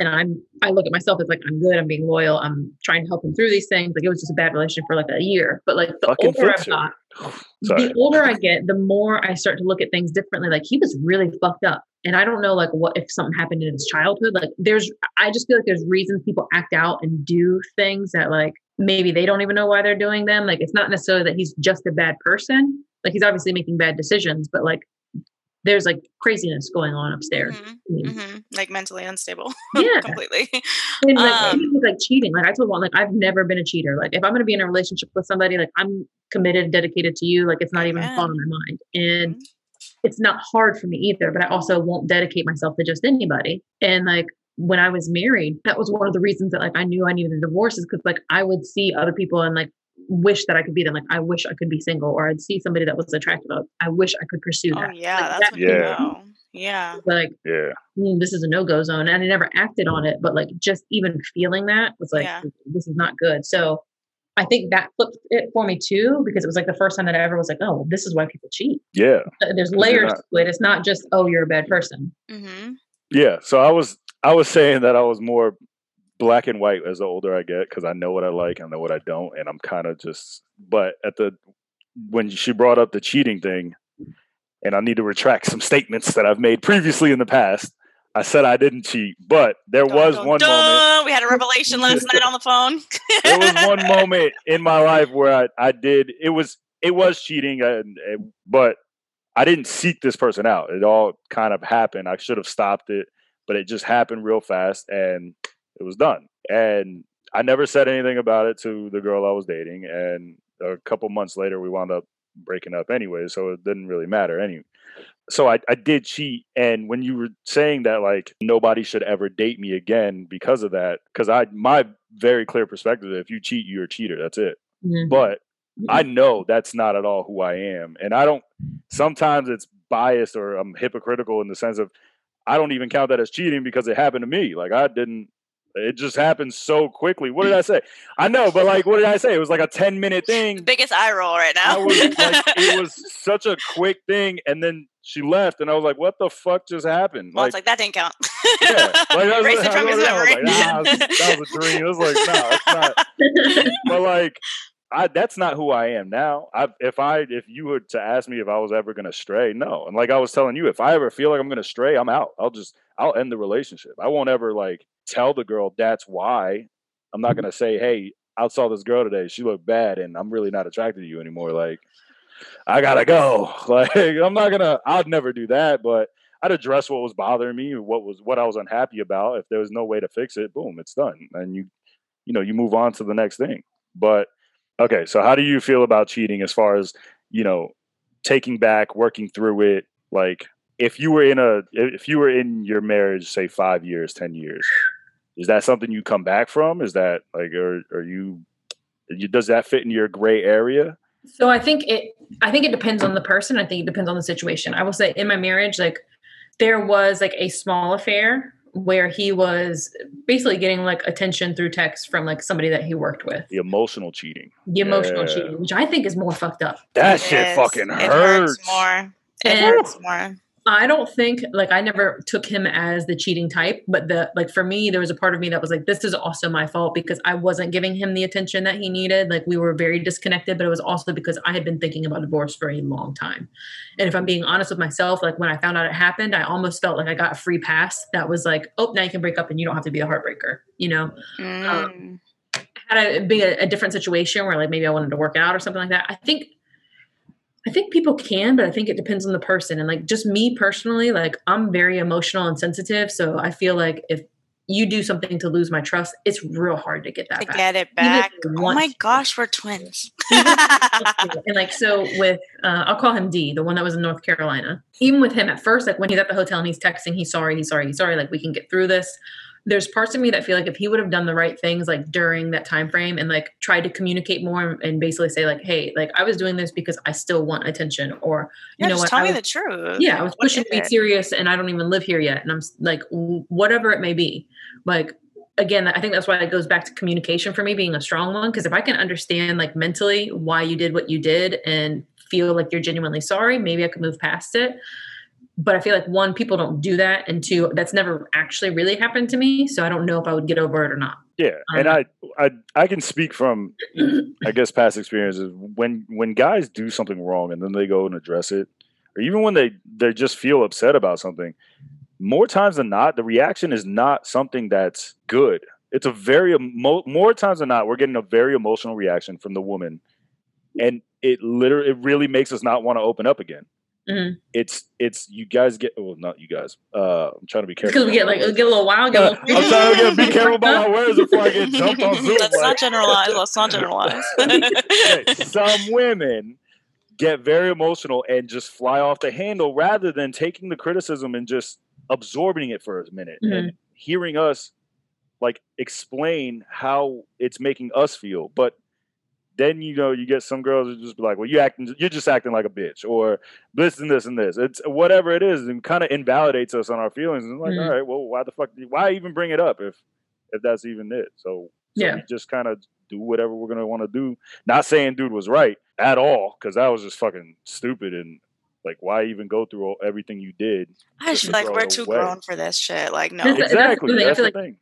And I'm I look at myself as like I'm good, I'm being loyal, I'm trying to help him through these things. Like it was just a bad relationship for like a year. But like the Fucking older I've got, [SIGHS] the older I get, the more I start to look at things differently. Like he was really fucked up. And I don't know like what if something happened in his childhood. Like there's I just feel like there's reasons people act out and do things that like maybe they don't even know why they're doing them. Like it's not necessarily that he's just a bad person. Like he's obviously making bad decisions, but like there's like craziness going on upstairs. Mhm, I mean, hmm Like mentally unstable. [LAUGHS] Yeah. completely. And like Um, like cheating, like I told Juan, like I've never been a cheater. Like if I'm gonna be in a relationship with somebody, like I'm committed, dedicated to you. Like it's not even a thought on my mind. And Mhm. it's not hard for me either, but I also won't dedicate myself to just anybody. And like when I was married, that was one of the reasons that like I knew I needed a divorce is because like I would see other people and like wish that I could be them. Like I wish I could be single, or I'd see somebody that was attractive. I wish I could pursue Oh that. yeah, Like, that's that when Yeah. you know. Yeah. like Yeah. mm, this is a no-go zone and i never acted on it but like just even feeling that was like Yeah. this is not good so i think that flipped it for me too because it was like the first time that i ever was like oh this is why people cheat Yeah. There's layers not- to it it's not just oh you're a bad person hmm Yeah. So I was I was saying that I was more black and white as the older I get because I know what I like, I know what I don't, and I'm kind of just. But at the when she brought up the cheating thing, and I need to retract some statements that I've made previously in the past. I said I didn't cheat, but there Dun, was dun, one moment. We had a revelation last night on the phone. [LAUGHS] There was one moment in my life where I, I did. It was it was cheating, and, and but I didn't seek this person out. It all kind of happened. I should have stopped it, but it just happened real fast, and it was done. And I never said anything about it to the girl I was dating. And a couple months later, we wound up breaking up anyway, so it didn't really matter anyway. So I, I did cheat, and when you were saying that, like nobody should ever date me again because of that, because I my very clear perspective: is if you cheat, you're a cheater. That's it. Mhm. But I know that's not at all who I am. And I don't, sometimes it's biased or I'm hypocritical in the sense of I don't even count that as cheating because it happened to me. Like I didn't, it just happened so quickly. What did I say? I know, but like, what did I say? It was like a 10 minute thing. Biggest eye roll right now. was like, [LAUGHS] it was such a quick thing. And then she left and I was like, what the fuck just happened? well, it's like that didn't count. yeah, like, I [LAUGHS] was, Erase it I from was his like, nah, that was a dream. It was like, no, it's not [LAUGHS] but like I that's not who I am now. I if I if you were to ask me if I was ever gonna stray, no. And like I was telling you, if I ever feel like I'm gonna stray, I'm out. I'll just I'll end the relationship. I won't ever like tell the girl that's why. I'm not mm-hmm. gonna say, hey, I saw this girl today. She looked bad, and I'm really not attracted to you anymore. Like I gotta go. [LAUGHS] Like I'm not gonna. I'd never do that, but. I'd address what was bothering me, what was what I was unhappy about. If there was no way to fix it, boom, it's done, and you, you know, you move on to the next thing. But okay, so how do you feel about cheating as far as you know, taking back, working through it? Like, if you were in a, if you were in your marriage, say five years, ten years, is that something you come back from? Is that like, or are you, you does that fit in your gray area? So I think it I think it depends on the person. I think it depends on the situation. I will say in my marriage, like there was like a small affair where he was basically getting like attention through text from like somebody that he worked with. The emotional cheating. The emotional Yeah. cheating, which I think is more fucked up. That It shit is. fucking It hurts. hurts more. It And- hurts more. I don't think like I never took him as the cheating type, but the like for me, there was a part of me that was like, this is also my fault because I wasn't giving him the attention that he needed. Like we were very disconnected, but it was also because I had been thinking about divorce for a long time. And if I'm being honest with myself, like when I found out it happened, I almost felt like I got a free pass that was like, oh, now you can break up and you don't have to be a heartbreaker, you know? Mm. had it be a, a different situation where like maybe I wanted to work out or something like that, I think I think people can, but I think it depends on the person. And like just me personally, like I'm very emotional and sensitive. So I feel like if you do something to lose my trust, it's real hard to get that to back. get it back. Oh my gosh, we're twins. [LAUGHS] and like so with uh, I'll call him D, the one that was in North Carolina. Even with him at first, like when he's at the hotel and he's texting, he's sorry, he's sorry, he's sorry, like we can get through this. There's parts of me that feel like if he would have done the right things like during that time frame and like tried to communicate more and basically say like, hey, like I was doing this because I still want attention, or you yeah, know just what, tell I me was- the truth. yeah, I was What pushing to be serious and I don't even live here yet. And I'm like, whatever it may be. Like, again, I think that's why it goes back to communication for me being a strong one. Cause if I can understand, like, mentally why you did what you did and feel like you're genuinely sorry, maybe I could move past it. But I feel like one, people don't do that, and two, that's never actually really happened to me. So I don't know if I would get over it or not. Yeah, um, and I, I I can speak from [CLEARS THROAT] I guess past experiences when when guys do something wrong and then they go and address it, or even when they they just feel upset about something. More times than not, the reaction is not something that's good. It's a very emo- more times than not, we're getting a very emotional reaction from the woman, and it literally it really makes us not want to open up again. Mhm. It's it's you guys get well not you guys. Uh, I'm trying to be careful. Because we get like get a little wild. Get a little [LAUGHS] I'm trying to get be careful about my words before I get jumped on [LAUGHS] Zoom. Let's like- not generalize. Let's not generalize. [LAUGHS] Okay, some women get very emotional and just fly off the handle rather than taking the criticism and just absorbing it for a minute and hearing us like explain how it's making us feel. But then you know you get some girls who just be like, "Well, you acting, you're just acting like a bitch," or this and this and this. It's whatever it is, and kind of invalidates us on our feelings. And like, Mhm. all right, well, why the fuck? Why even bring it up if if that's even it? So, so Yeah. we just kind of do whatever we're gonna want to do. Not saying dude was right at all, because that was just fucking stupid and like, why even go through all, everything you did? I just Just feel like we're too away. grown for this shit. Like, no. This- that's the Exactly, thing, I that's feel the like- thing.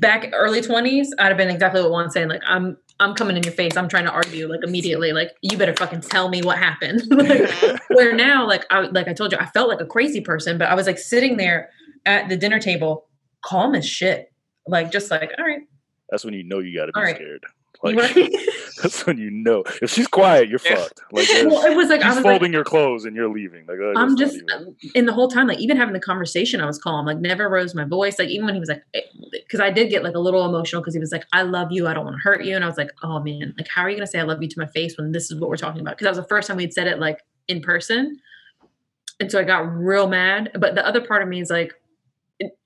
back early twenties, I'd have been exactly what Juan's saying. Like I'm I'm coming in your face. I'm trying to argue like immediately. Like you better fucking tell me what happened. [LAUGHS] Like, where now, like I like I told you, I felt like a crazy person, but I was like sitting there at the dinner table, calm as shit. Like just like, all right, That's when you know you got to be right. scared. Like, right? [LAUGHS] that's when you know. If she's quiet, you're Yeah. fucked. Like, well, it was like I was like, folding your clothes and you're leaving. Like, I'm just even- in the whole time, like even having the conversation, I was calm, like never rose my voice. Like even when he was like, eh, because I did get like a little emotional because he was like, "I love you, I don't want to hurt you," and I was like, "Oh man, like how are you gonna say I love you to my face when this is what we're talking about?" Because that was the first time we'd said it like in person, and so I got real mad. But the other part of me is like, it-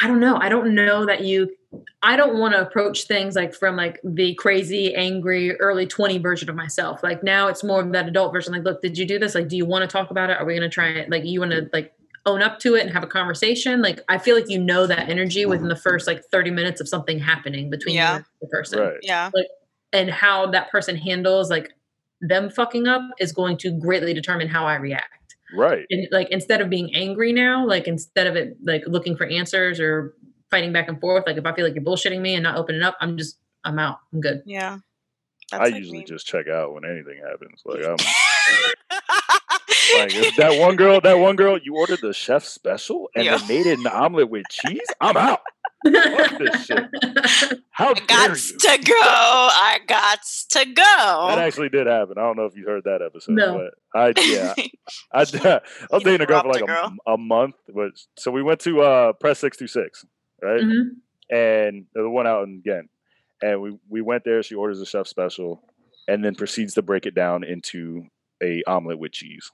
I don't know. I don't know that you. I don't want to approach things like from like the crazy, angry, early 20 version of myself. Like now it's more of that adult version. Like, look, did you do this? Like, do you want to talk about it? Are we going to try it? Like, you want to like own up to it and have a conversation? Like, I feel like you know that energy within the first like 30 minutes of something happening between Yeah. you and the person. right. yeah. And how that person handles like them fucking up is going to greatly determine how I react Right. and like instead of being angry now like instead of it like looking for answers or fighting back and forth like if i feel like you're bullshitting me and not opening up i'm just i'm out i'm good Yeah. I like usually me. just check out when anything happens. Like, I'm [LAUGHS] like [LAUGHS] that one girl. That one girl, you ordered the chef special and Yeah. they made it an omelet with cheese. I'm out. Fuck this shit. How I dare got you? to go. I got to go. That actually did happen. I don't know if you heard that episode, No. but I yeah, [LAUGHS] I, I was dating a girl for like a a, girl? a month. But so we went to uh press six through six, right? Mhm. And the one out in Ghent, and we we went there. She orders a chef special, and then proceeds to break it down into a omelet with cheese.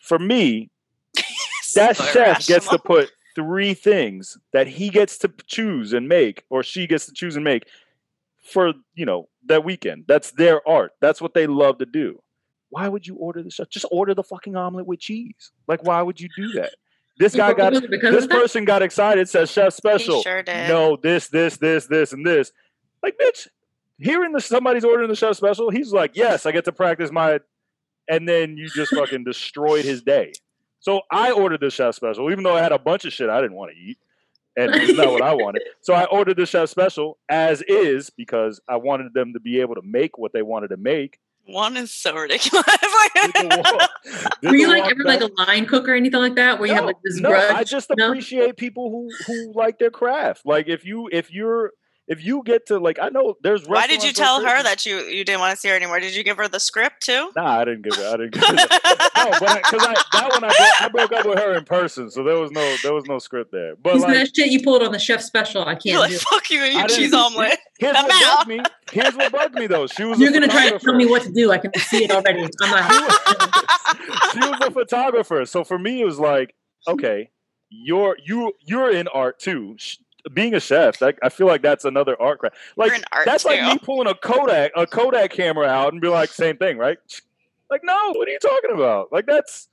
For me, [LAUGHS] that So chef gets to put three things that he gets to choose and make, or she gets to choose and make for you know that weekend. That's their art. That's what they love to do. Why would you order the chef? Just order the fucking omelet with cheese. Like, why would you do that? This guy got because this person got excited, says chef special. sure did. No, this, this, this, this, and this. Like, bitch, hearing the somebody's ordering the chef special, he's like, yes, I get to practice my, and then you just [LAUGHS] fucking destroyed his day. So I ordered the chef special, even though I had a bunch of shit I didn't want to eat, and it's not what I [LAUGHS] wanted. So I ordered the chef special as is because I wanted them to be able to make what they wanted to make. Juan is so ridiculous. Did the did were you like walk ever like a line cook or anything like that where you have like this no, grudge I just No? appreciate people who who like their craft. Like if you if you're if you get to like I know there's Why did you tell her that you you didn't want to see her anymore? Did you give her the script too? Nah, I didn't give it. I didn't give [LAUGHS] it. no, but because I, that one I, broke- I broke up with her in person, so there was no there was no script there. But He's like, that shit you pulled on the chef special i You're can't like, do fuck you and I your didn't- cheese omelet. here's I'm what out. bugged me. Here's what bugged me though. She was you're gonna try to tell me what to do i can see it already i'm like [LAUGHS] she was a photographer, so for me it was like, okay, you're you you're in art too. Sh- Being a chef, like, I feel like that's another art craft. Like You're in art that's like me pulling a Kodak a Kodak camera out and be like, same thing, right? Like, no, what are you talking about? Like that's.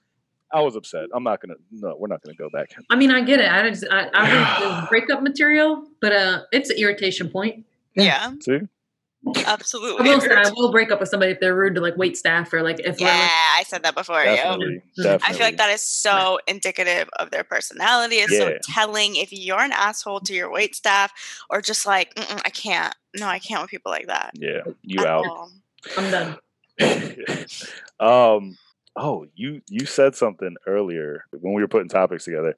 I was upset. I'm not gonna. No, we're not gonna go back. I mean, I get it. I just, I, I [SIGHS] think it's breakup material, but uh, it's an irritation point. Yeah. See, Absolutely. I will say. I will break up with somebody if they're rude to like wait staff or like if Yeah, like, I said that before. Yeah. Definitely, Mhm. definitely. I feel like that is so indicative of their personality. It's so telling. If you're an asshole to your wait staff, or just like, I can't. No, I can't with people like that. Yeah, you at out. all." I'm done. [LAUGHS] um oh you you said something earlier when we were putting topics together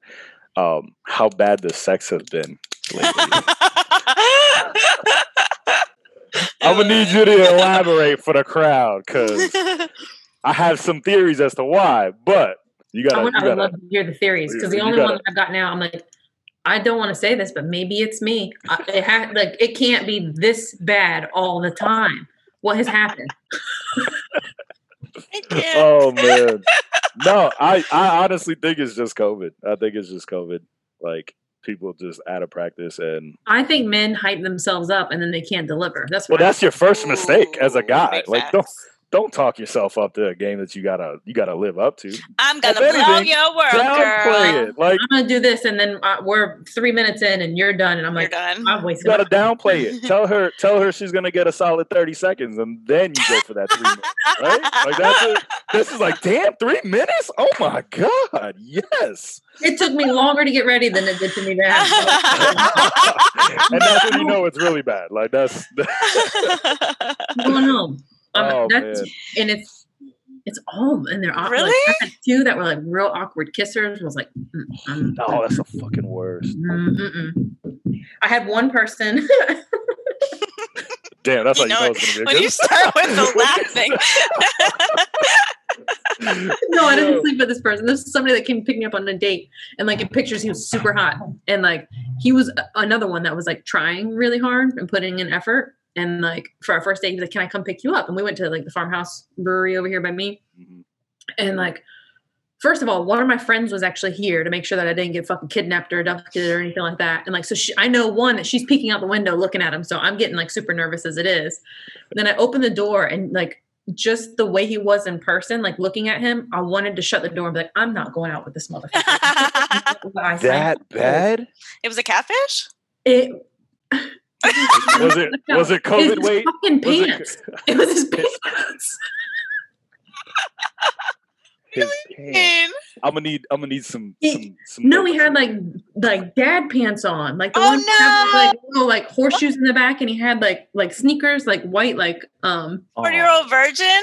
um how bad the sex has been lately [LAUGHS] i'm gonna need you to [LAUGHS] elaborate for the crowd because [LAUGHS] i have some theories as to why but you gotta, would, you I would love to hear the theories because the only gotta- one that I've got now, I'm like, I don't want to say this, but maybe it's me. I, it ha- like it can't be this bad all the time. What has happened? [LAUGHS] Oh man no i i honestly think it's just covid i think it's just covid like people just out of practice and I think men hype themselves up and then they can't deliver. That's well I- that's your first mistake as a guy like don't facts. don't talk yourself up to a game that you gotta you gotta live up to I'm gonna if blow anything, your world, downplay girl. it like I'm gonna do this, and then uh, we're three minutes in, and you're done, and I'm like, done. I've you wasted. gotta my- downplay it [LAUGHS] tell her tell her she's gonna get a solid 30 seconds and then you go for that three minutes right like that's it this is like damn three minutes oh my god yes It took me longer to get ready than it did to me to have. [LAUGHS] and that's when you know it's really bad like that's I'm going home. Um, Oh, that's man. and it's it's all and they're awkward. Really? I had two that were like real awkward kissers. Was like, mm, oh that's the fucking worst. I had one person. damn that's You how know you know it's gonna be when good you start with the [LAUGHS] laughing. [LAUGHS] no, I didn't sleep with this person. This is somebody that came to pick me up on a date, and like in pictures, he was super hot, and like he was another one that was like trying really hard and putting in effort. And like for our first date, he was like, "Can I come pick you up?" And we went to like the farmhouse brewery over here by me, Mhm. and like. First of all, one of my friends was actually here to make sure that I didn't get fucking kidnapped or abducted or anything like that. And like, so she, I know one that she's peeking out the window looking at him. So I'm getting like super nervous as it is. then I open the door and like just the way he was in person, like looking at him, I wanted to shut the door and be like, I'm not going out with this motherfucker. [LAUGHS] That bad it was a catfish. It was it [LAUGHS] was it covid his weight fucking Was it- pants. It, was his [LAUGHS] pants. His pants. I'm gonna need. I'm gonna need some. He- some, some No, he had like like dad pants on, like the Oh, ones that have no! like little like horseshoes in the back, and he had like like sneakers, like white, like um Forty year old virgin.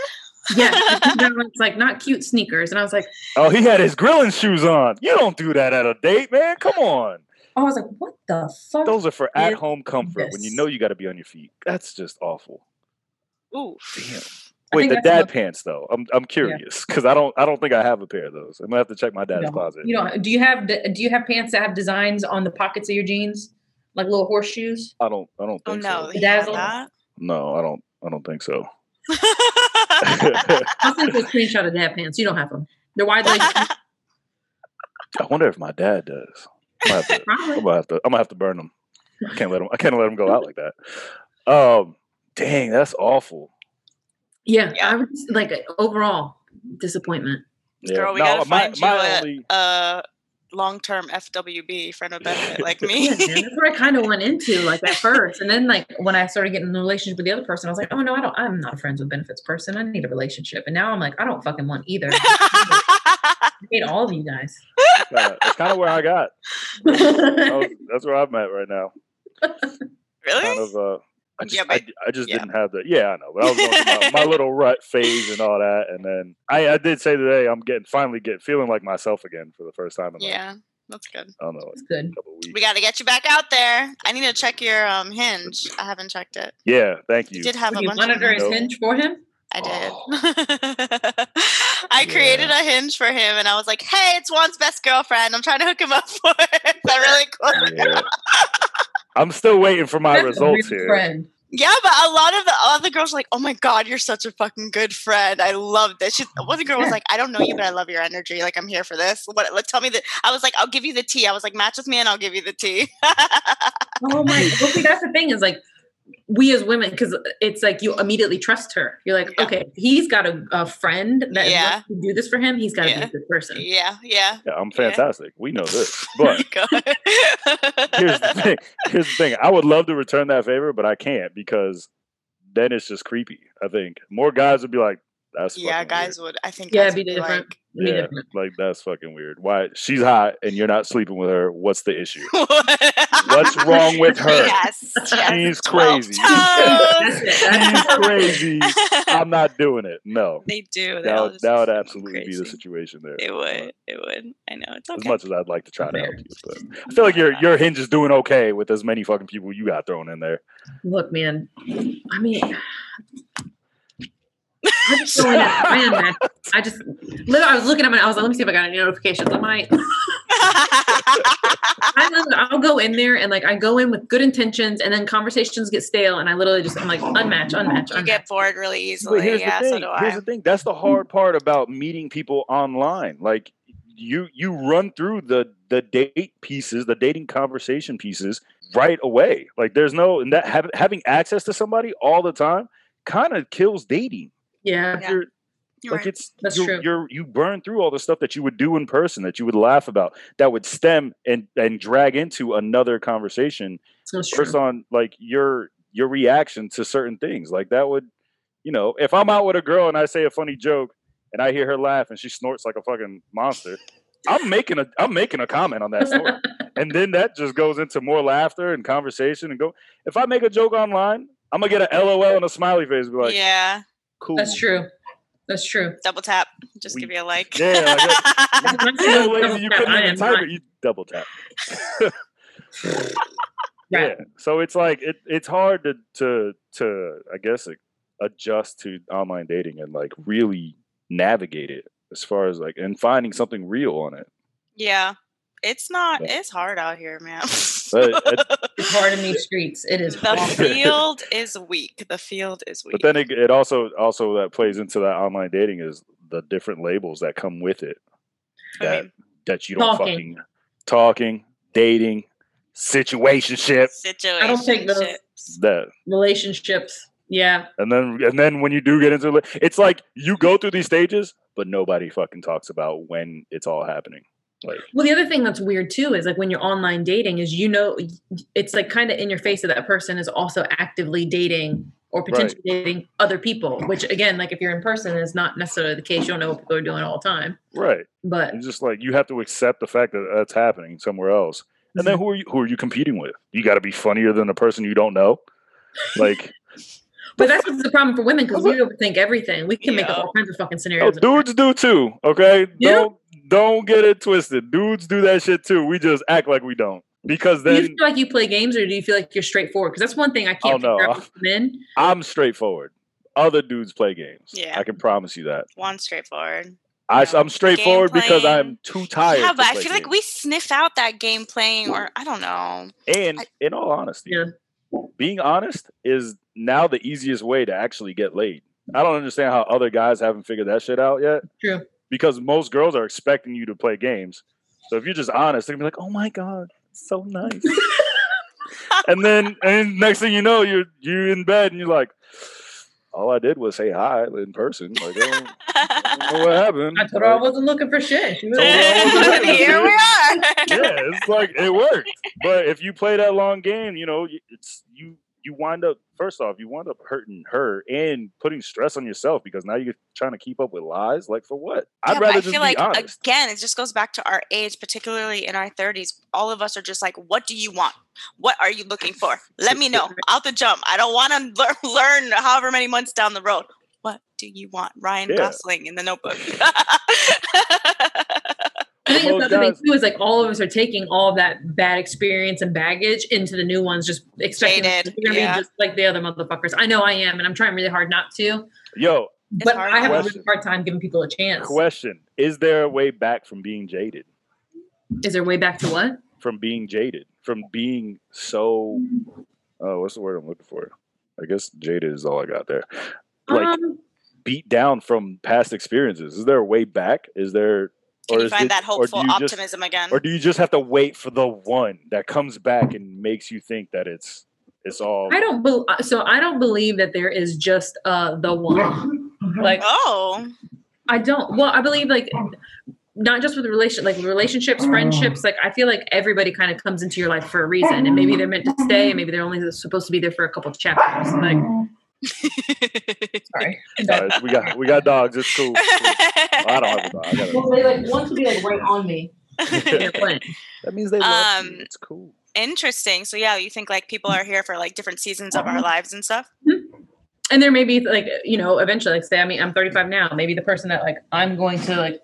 [LAUGHS] yeah, that was like not cute sneakers, and I was like, Oh, he had his grilling shoes on. You don't do that at a date, man. Come on. I was like, what the fuck? Those are for at home comfort when you know you got to be on your feet. That's just awful. Ooh. Damn. Wait, the dad enough- pants though. I'm I'm curious because I don't I don't think I have a pair of those. I'm gonna have to check my dad's No. closet. You know, do you have do you have pants that have designs on the pockets of your jeans, like little horseshoes? I don't I don't Oh think no. so. he had No, I don't I don't think so. [LAUGHS] I'll send you a screenshot of dad pants. You don't have them. They're wide leg. [LAUGHS] I wonder if my dad does. I'm gonna have to, [LAUGHS] I'm gonna have to, I'm gonna have to burn them. I can't let them. I can't let them go out like that. Um, dang, that's awful. Yeah, Yeah. I was like overall disappointment. Yeah. Girl, we No, gotta my- find you my a, only- a long-term FWB friend of benefit like [LAUGHS] me. Yeah, man, that's what I kind of [LAUGHS] went into like at first, and then like when I started getting in a relationship with the other person, I was like, oh no, I don't. I'm not a friends with benefits person. I need a relationship, and now I'm like, I don't fucking want either. I hate all of you guys. [LAUGHS] Kinda- that's kind of where I got. [LAUGHS] That was- that's where I'm at right now. really? Kind of. Uh, I just, Yeah, but- I just yeah. didn't have the. Yeah, I know. But I was going my, my [LAUGHS] little rut phase and all that, and then I, I did say today I'm getting finally getting feeling like myself again for the first time in like yeah, that's good. I don't know It's good. a couple of weeks. We got to get you back out there. I need to check your um hinge. I haven't checked it. yeah, thank You you. did have Would a you bunch monitor of his hinge for him? I did. Oh. I created a hinge for him, and I was like, "Hey, it's Juan's best girlfriend. I'm trying to hook him up for it." [LAUGHS] That really cool? Yeah. [LAUGHS] I'm still waiting for my That's results here. Friend. Yeah, but a lot of the other girls were like, "Oh my god, you're such a fucking good friend. I love this." She, one girl was like, "I don't know you, but I love your energy. Like, I'm here for this. What? Let tell me that." I was like, "I'll give you the tea." I was like, "Match with me, and I'll give you the tea." [LAUGHS] Oh my! Well, see, that's the thing is like we as women because it's like you immediately trust her. You're like, Yeah. okay, he's got a, a friend that Yeah. willing to do this for him. He's got to Yeah. be a good person. yeah, yeah. Yeah, I'm Yeah. fantastic. We know this. [LAUGHS] But here's the thing. Here's the thing. I would love to return that favor, but I can't because then it's just creepy. I think more guys would be like, "That's yeah, guys weird. would. I think. Yeah, guys it'd be different. Like, It'd be Yeah, different. like that's fucking weird. Why she's hot and you're not sleeping with her? What's the issue? [LAUGHS] What's wrong with her? Yes, yes. She's crazy. That's toes. it. [LAUGHS] She's crazy. I'm not doing it. No, they do. They all that would, that would go absolutely be the situation there. It would. It would. I know. It's As much as I'd like to try to help you, but I feel like your your hinge is doing okay with as many fucking people you got thrown in there. Look, man. I mean, I just go in and I. I just, literally, I was looking at my, I was like, let me see if I got any notifications. [LAUGHS] I might, I literally- I'll go in there and like I go in with good intentions, and then conversations get stale, and I literally just I'm like unmatch, unmatch, you get bored really But easily. here's Yeah, the so thing. do here's the thing. That's the hard part about meeting people online. Like you you run through the the date pieces, the dating conversation pieces right away. Like there's no and that having having access to somebody all the time kind of kills dating. Yeah, Yeah. You're, You're like right. it's That's you're, true. you're you burn through all the stuff that you would do in person that you would laugh about that would stem and and drag into another conversation that's true. first on like your your reaction to certain things like that would you know if i'm out with a girl and i say a funny joke and i hear her laugh and she snorts like a fucking monster i'm making a i'm making a comment on that snort [LAUGHS] and then that just goes into more laughter and conversation and go if i make a joke online i'm gonna get a lol and a smiley face be like yeah. Cool That's true. That's true. Double tap. Just We- give you a like. Yeah, like [LAUGHS] That's so you couldn't I even type it you double tap [LAUGHS] Right. yeah so it's like it, it's hard to to to i guess like, adjust to online dating and like really navigate it as far as like and finding something real on it yeah. It's not. Yeah. It's hard out here, man. [LAUGHS] But, [LAUGHS] uh, It's hard in these streets. It is. the hard. [LAUGHS] field is weak. The field is weak. but then it, it also also that plays into that online dating is the different labels that come with it I that mean, that you don't Talking. fucking talking dating situationship situation. don't take those. that relationships. Yeah, and then and then when you do get into it it's like you go through these stages but nobody fucking talks about when it's all happening like Well, the other thing that's weird too is like when you're online dating, is you know, it's like kind of in your face that that person is also actively dating or potentially dating other people. Which again, like if you're in person, is not necessarily the case. You don't know what people are doing all the time. right But It's just like you have to accept the fact that that's happening somewhere else. And then mm-hmm. who are you who are you competing with? You got to be funnier than the person you don't know. Like [LAUGHS] but that's what's the problem for women because we overthink everything. We can make up all kinds of fucking oh, scenarios. dudes do too, okay? Yeah. Don't don't get it twisted. Dudes do that shit too. We just act like we don't. Because do you feel like you play games or do you feel like you're straightforward? Because that's one thing I oh, can't Oh, no. figure out with men. I'm straightforward. Other dudes play games. Yeah. I can promise you that. One straightforward. I, I'm straightforward because. I'm too tired. yeah, to but I play feel like we sniff out that game playing, or I don't know. And I- in all honesty, Yeah. being honest is now the easiest way to actually get laid. I don't understand how other guys haven't figured that shit out yet. True. Because most girls are expecting you to play games. So if you're just honest, they're gonna be like, "Oh my god, so nice." [LAUGHS] and then, and next thing you know, you're you're in bed and you're like, "All I did was say hi in person." Like, I don't, I don't know what happened. I told her I wasn't looking for shit. She was Told her I wasn't looking for Here we are. yeah, it's like it worked. But if you play that long game, you know, it's you you wind up first off, you wind up hurting her and putting stress on yourself because now you're trying to keep up with lies. Like for what? Yeah, I'd rather I just feel be like honest. again, it just goes back to our age, particularly in our 30s. All of us are just like, "What do you want? What are you looking for? Let me know [LAUGHS] out the jump. I don't want to learn, learn however many months down the road. What do you want?" Ryan Yeah. Gosling in the Notebook. [LAUGHS] [LAUGHS] I think that's the thing too is like all of us are taking all of that bad experience and baggage into the new ones, just expecting Jaded, gonna yeah. be just like the other motherfuckers. I know I am, and I'm trying really hard not to. Yo, but I have a question. really hard time giving people a chance. question: Is there a way back from being jaded? Is there a way back to what? From being jaded? From being so? Oh, what's the word I'm looking for? I guess jaded is all I got there. Like um, beat down from past experiences. Is there a way back? Is there? Can you find it- that hopeful you just- optimism again? or do you just have to wait for the one that comes back and makes you think that it's it's all I don't. Be- so I don't believe that there is just uh the one. Like oh, I don't. Well, I believe like not just with relation like relationships, friendships. Like I feel like everybody kind of comes into your life for a reason, and maybe they're meant to stay, and maybe they're only supposed to be there for a couple of chapters. Like Sorry. [LAUGHS] We got we got dogs. It's cool. It's cool. I don't have a dog. I got a Well, they like want to be like right on me. [LAUGHS] [LAUGHS] That means they love you. Um, It's cool. Interesting. So yeah, you think like people are here for like different seasons of our lives and stuff? And there may be like you know eventually like say I mean I'm 35 now maybe the person that like I'm going to like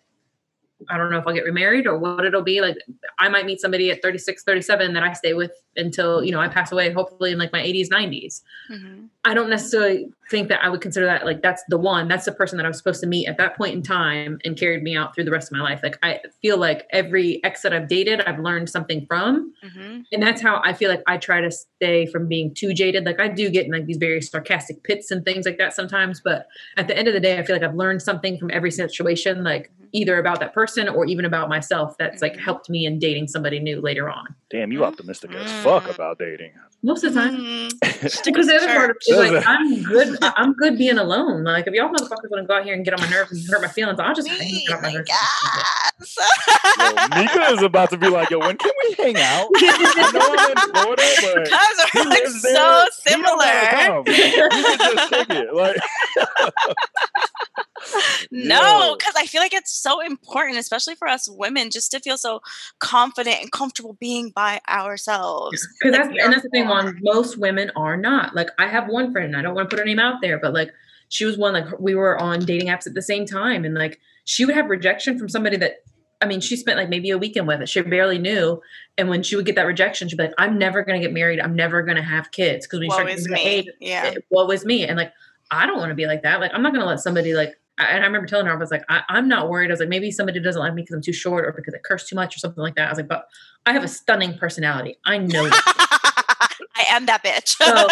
I don't know if I'll get remarried or what it'll be like I might meet somebody at 36 37 that I stay with until you know I pass away hopefully in like my 80s 90s hmm I don't necessarily think that I would consider that like that's the one. That's the person that I was supposed to meet at that point in time and carried me out through the rest of my life. Like I feel like every ex that I've dated, I've learned something from. hmm And that's how I feel like I try to stay from being too jaded. Like I do get in like these very sarcastic pits and things like that sometimes, but at the end of the day, I feel like I've learned something from every situation, like either about that person or even about myself that's like Mhm. helped me in dating somebody new later on. Damn, you Mm. optimistic as fuck Mm. about dating. Most of the time. Mm. [LAUGHS] Because the other part of it is like? I'm good. I- I'm good being alone. Like if y'all motherfuckers want to go out here and get on my nerves and hurt my feelings, I'll just hang Me, get on my my nerves. gas. Yo, Mika is about to be like, yo, when can we hang out? I know I'm in Florida, [LAUGHS] but he we're like there. so He don't gotta similar. come. You can just kick it. Like, [LAUGHS] [LAUGHS] No, because I feel like it's so important, especially for us women, just to feel so confident and comfortable being by ourselves. Because Like, that's and that's the thing. One most women are not. Like I have one friend. I don't want to put her name out there, but like she was one. Like we were on dating apps at the same time, and like she would have rejection from somebody that. I mean, she spent like maybe a weekend with it. She barely knew, and when she would get that rejection, she'd be like, "I'm never going to get married. I'm never going to have kids." Because when you start getting to the me. age, Yeah. it- what was me and like i don't want to be like that like i'm not going to let somebody like and i remember telling her i was like I, i'm not worried i was like maybe somebody doesn't like me because i'm too short or because i curse too much or something like that i was like but i have a stunning personality i know that. [LAUGHS] I am that bitch. So-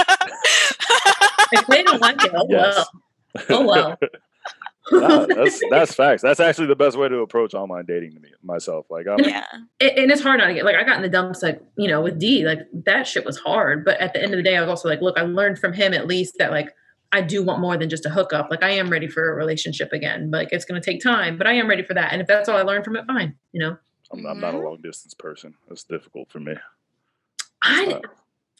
if they don't like it oh [LAUGHS] Yes. well oh well [LAUGHS] nah, that's that's facts. That's actually the best way to approach online dating to me myself. Like, I'm, yeah. It- and it's hard not to get like I got in the dumps like you know with D like that shit was hard but at the end of the day I was also like look I learned from him at least that like I do want more than just a hookup like I am ready for a relationship again like it's gonna take time but I am ready for that and if that's all I learned from it fine you know I'm, I'm not a long distance person. That's difficult for me. I Uh,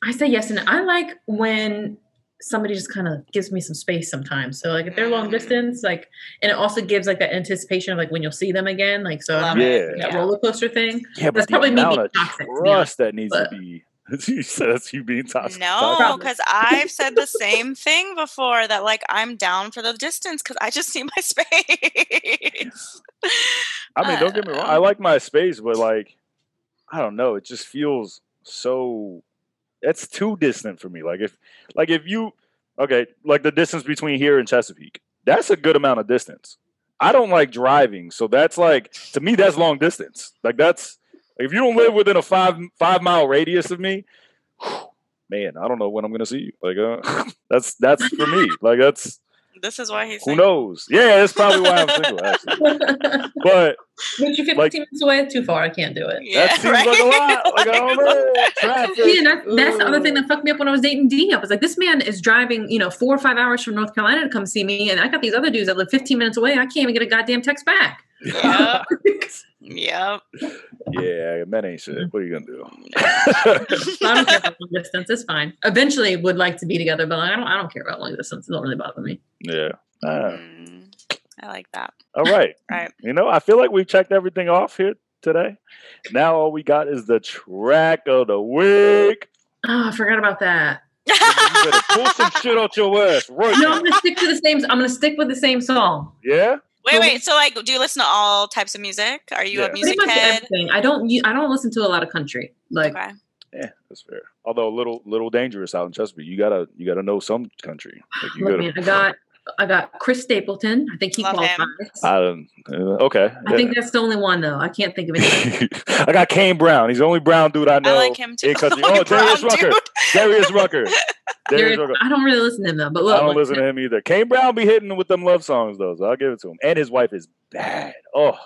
I say yes and I like when somebody just kind of gives me some space sometimes so like if they're long Mm. distance like and it also gives like that anticipation of like when you'll see them again like so I Yeah. that Yeah. roller coaster thing yeah, but That's the probably me amount being of toxic, to be trust that needs but- to be. [LAUGHS] you said that's you being toxic. No, because I've said the same thing before that like I'm down for the distance because I just [LAUGHS] need my space. I mean, don't get me wrong. I Um, like my space, but like, I don't know. It just feels so. It's too distant for me. Like if, like if you, okay, like the distance between here and Chesapeake, that's a good amount of distance. I don't like driving, so that's like to me that's long distance. Like that's if you don't live within a five five mile radius of me, man, I don't know when I'm gonna see you. Like uh, [LAUGHS] that's that's for me. Like that's This is why he's who single. knows. Yeah, that's probably why I'm single [LAUGHS] actually. but But you're 15 Like- minutes away too far I can't do it Yeah, that seems like a lot. Like I don't. [LAUGHS] Traffic. Yeah, and that, that's the other thing that fucked me up when I was dating D. I was like, this man is driving, you know, four or five hours from North Carolina to come see me, and I got these other dudes that live 15 minutes away. I can't even get a goddamn text back. Yep. Yep. Yeah, men ain't shit. What are you gonna do? [LAUGHS] I don't care about long distance. It's fine. Eventually, would like to be together, but I don't. I don't care about long distance. It don't really bother me. yeah. Ah, Mm, I like that. all right. [LAUGHS] Right. You know, I feel like we've checked everything off here today. Now all we got is the track of the week. Oh, I forgot about that. You better pull some [LAUGHS] shit out your ass right No, now. I'm gonna stick to the same. I'm gonna stick with the same song. Yeah? Wait, wait. So, like, do you listen to all types of music? Are you Yeah. a music Pretty much head? everything. I don't. I don't listen to a lot of country. Like Okay. Yeah, that's fair. Although a little little dangerous out in Chesapeake. You gotta you gotta know some country. Like you look, gotta man, I got. I got Chris Stapleton. I think he Love qualifies. I don't uh, okay. I think that's the only one though. I can't think of anything. [LAUGHS] I got Kane Brown. He's the only brown dude I know. I like him too. in country. [LAUGHS] Oh, Darius brown Rucker. dude. Darius Rucker. [LAUGHS] Darius Rucker. I don't really listen to him though. But look, I don't look, listen to him either. Kane Brown be hitting with them love songs though, so I'll give it to him. And his wife is bad. Oh,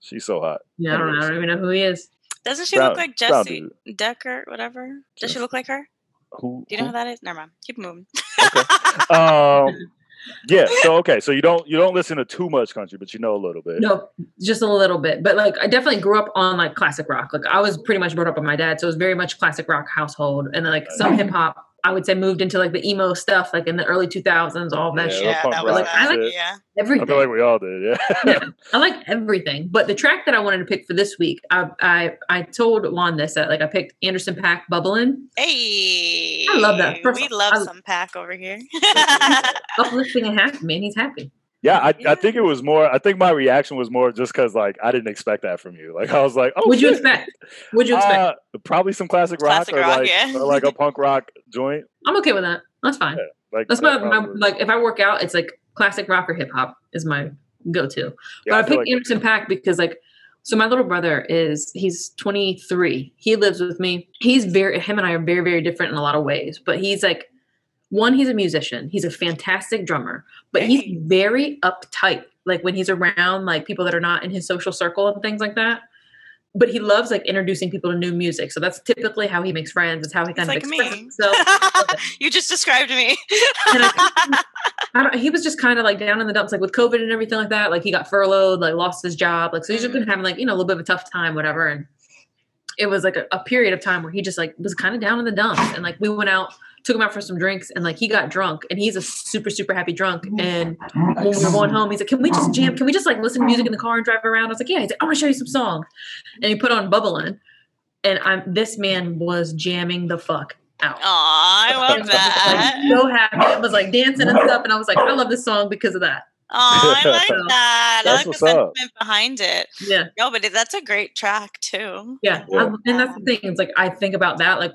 she's so hot. Yeah, I don't know. I don't even know who he is. Doesn't she Brown- look like Jesse Decker, whatever? Does she look like her? Who? Do you know who? who that is? Never mind. Keep moving. Okay. um, yeah. So okay. So you don't you don't listen to too much country, but you know a little bit. No, just a little bit. But like, I definitely grew up on like classic rock. Like, I was pretty much brought up by my dad, so it was very much classic rock household, and then like some hip hop. I would say moved into like the emo stuff, like in the early 2000s, all that Yeah, shit. yeah, punk that was rock that. shit. yeah. I feel like we all did. Yeah. [LAUGHS] yeah, I like everything. But the track that I wanted to pick for this week, I I, I told Juan this that like I picked Anderson .Paak Bubbling. Hey, I love that. First we love I- some Paak over here. [LAUGHS] Uplifting and happy, man. He's happy. Yeah, I, Yeah. I think it was more. I think my reaction was more just because like I didn't expect that from you. Like I was like, oh, What'd you expect? What'd you expect? Uh, probably some classic rock Classic or rock, like yeah. or like a punk rock joint. I'm okay with that. That's fine. Yeah, Like That's my, my like if I work out, it's like classic rock or hip hop is my go-to. yeah, but I, feel picked like- Anderson .Paak because like so my little brother is he's 23. He lives with me. He's very him and I are very very different in a lot of ways, but he's like one he's a musician. He's a fantastic drummer, but he's very uptight like when he's around like people that are not in his social circle and things like that. But he loves like introducing people to new music. So that's typically how he makes friends. It's how he It's kind like of me. expresses himself. [LAUGHS] you just described me. I, [LAUGHS] I don't, he was just kind of like down in the dumps, like with COVID and everything like that. Like he got furloughed, like lost his job. Like so he's just been mm. having like you know a little bit of a tough time, whatever. And it was like a, a period of time where he just like was kind of down in the dumps. And like we went out, took him out for some drinks, and like he got drunk, and he's a super super happy drunk. Mm. And when we were going home, he's like, "Can we just jam? Can we just like listen to music in the car and drive around?" I was like, "Yeah." He's like, "I want to show you some songs," and he put on Bubbling, and I'm this man was jamming the fuck out. Aw, I And love I was, that. like, so happy. I was like dancing and stuff, and I was like, I love this song because of that. Oh, I like So, that. I like the what's up. sentiment behind it. Yeah, No, but that's a great track too. yeah. Yeah. And that's the thing. It's like I think about that like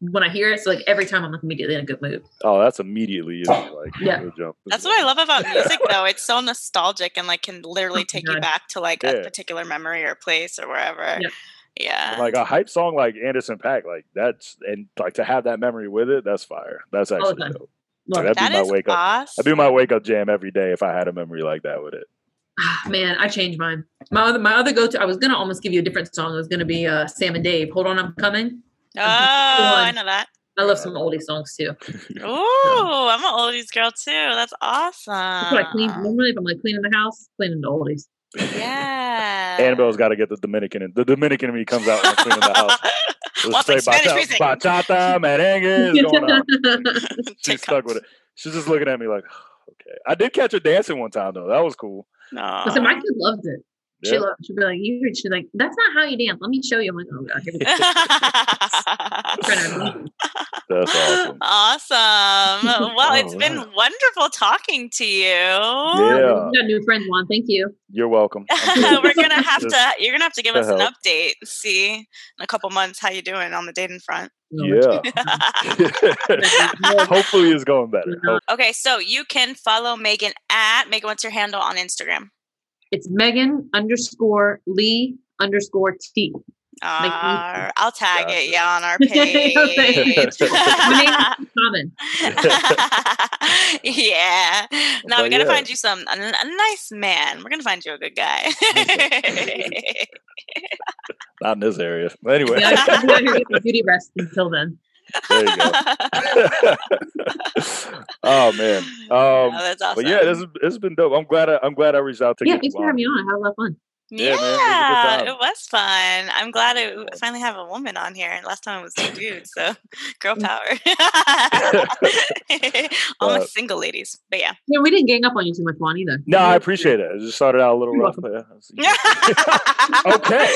when I hear it. So like every time I'm like immediately in a good mood. Oh, that's immediately [LAUGHS] you know, like Yeah. you'll jump. That's what I love about [LAUGHS] music, though. It's so nostalgic and like can literally Oh take you back to like Yeah. a particular memory or place or wherever. Yeah. Yeah. Like a hype song like Anderson .Paak, like that's and like to have that memory with it, that's fire. That's actually time. dope. Love Like, it. that'd be my is wake up. awesome. I'd do my wake up jam every day if I had a memory like that with it. Ah, Man, I changed mine. My other my other go to. I was gonna almost give you a different song. It was gonna be uh, Sam and Dave. Hold on, I'm coming. Oh, I know that. I love some oldie songs too. [LAUGHS] Ooh, I'm an oldies girl too. That's awesome. That's what I clean. Normally, if I'm like cleaning the house, cleaning the oldies. Yeah. Annabelle's got to get the Dominican. In. The Dominican in me comes out when I'm cleaning the house. [LAUGHS] Let's Wants like say Spanish music. bachata, merengue is going on. [LAUGHS] She's stuck with it. She's just looking at me like, [SIGHS] okay. I did catch her dancing one time though. That was cool. No. Listen, my kid loved it. She Yeah. loved. She'd be like, "You." She's like, "That's not how you dance. Let me show you." I'm like, "Oh god." Here we go. Trying [LAUGHS] to- That's awesome. awesome. [LAUGHS] Well, it's All been wonderful talking to you. Yeah. Got new friends, Juan. Thank you. You're welcome. [LAUGHS] We're gonna have to. You're gonna have to give to us an update. See in a couple months how you doing on the dating front. Oh, yeah. Hopefully it's going better. Okay, so you can follow Meghan at Megan. What's your handle on Instagram? It's Megan underscore Lee underscore T. Make me- Uh, I'll tag Gotcha. it, yeah, on our [LAUGHS] page. My name Common. [LAUGHS] yeah. Now we But gotta yeah. find you some a, a nice man. We're gonna find you a good guy. [LAUGHS] Not in this area. But anyway, Yeah, I'm out here getting beauty rest until then. There you go. [LAUGHS] oh man. [LAUGHS] Oh, Um, that's awesome. but yeah, this, is, this has been dope. I'm glad I, I'm glad I reached out to you. Yeah, you. thanks for having me on. I had a lot of fun. Yeah, Yeah, man, it was a good time. it was fun. I'm glad I finally have a woman on here. And last time it was a dude, so [LAUGHS] girl Mm. power. [LAUGHS] [LAUGHS] Almost But- single ladies, but yeah. Yeah, we didn't gang up on you too much, Juan, either. No, I appreciate it. It just started out a little You're rough. yeah. okay.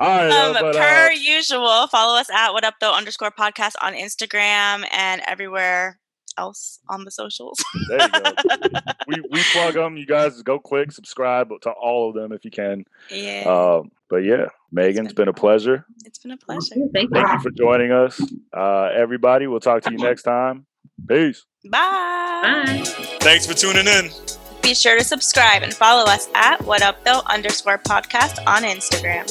All right. uh, Um, but, per uh, usual, follow us at what up though underscore podcast on Instagram and everywhere else on the socials. [LAUGHS] there you go. [LAUGHS] we we plug them. You guys go click subscribe to all of them if you can. yeah, Um, but yeah, Meghan, it's been a pleasure. it's been a pleasure. Thank you. Thank you for joining us, uh, everybody. We'll talk to you next time. Peace. Bye. Bye. Thanks for tuning in. Be sure to subscribe and follow us at what up though underscore podcast on Instagram.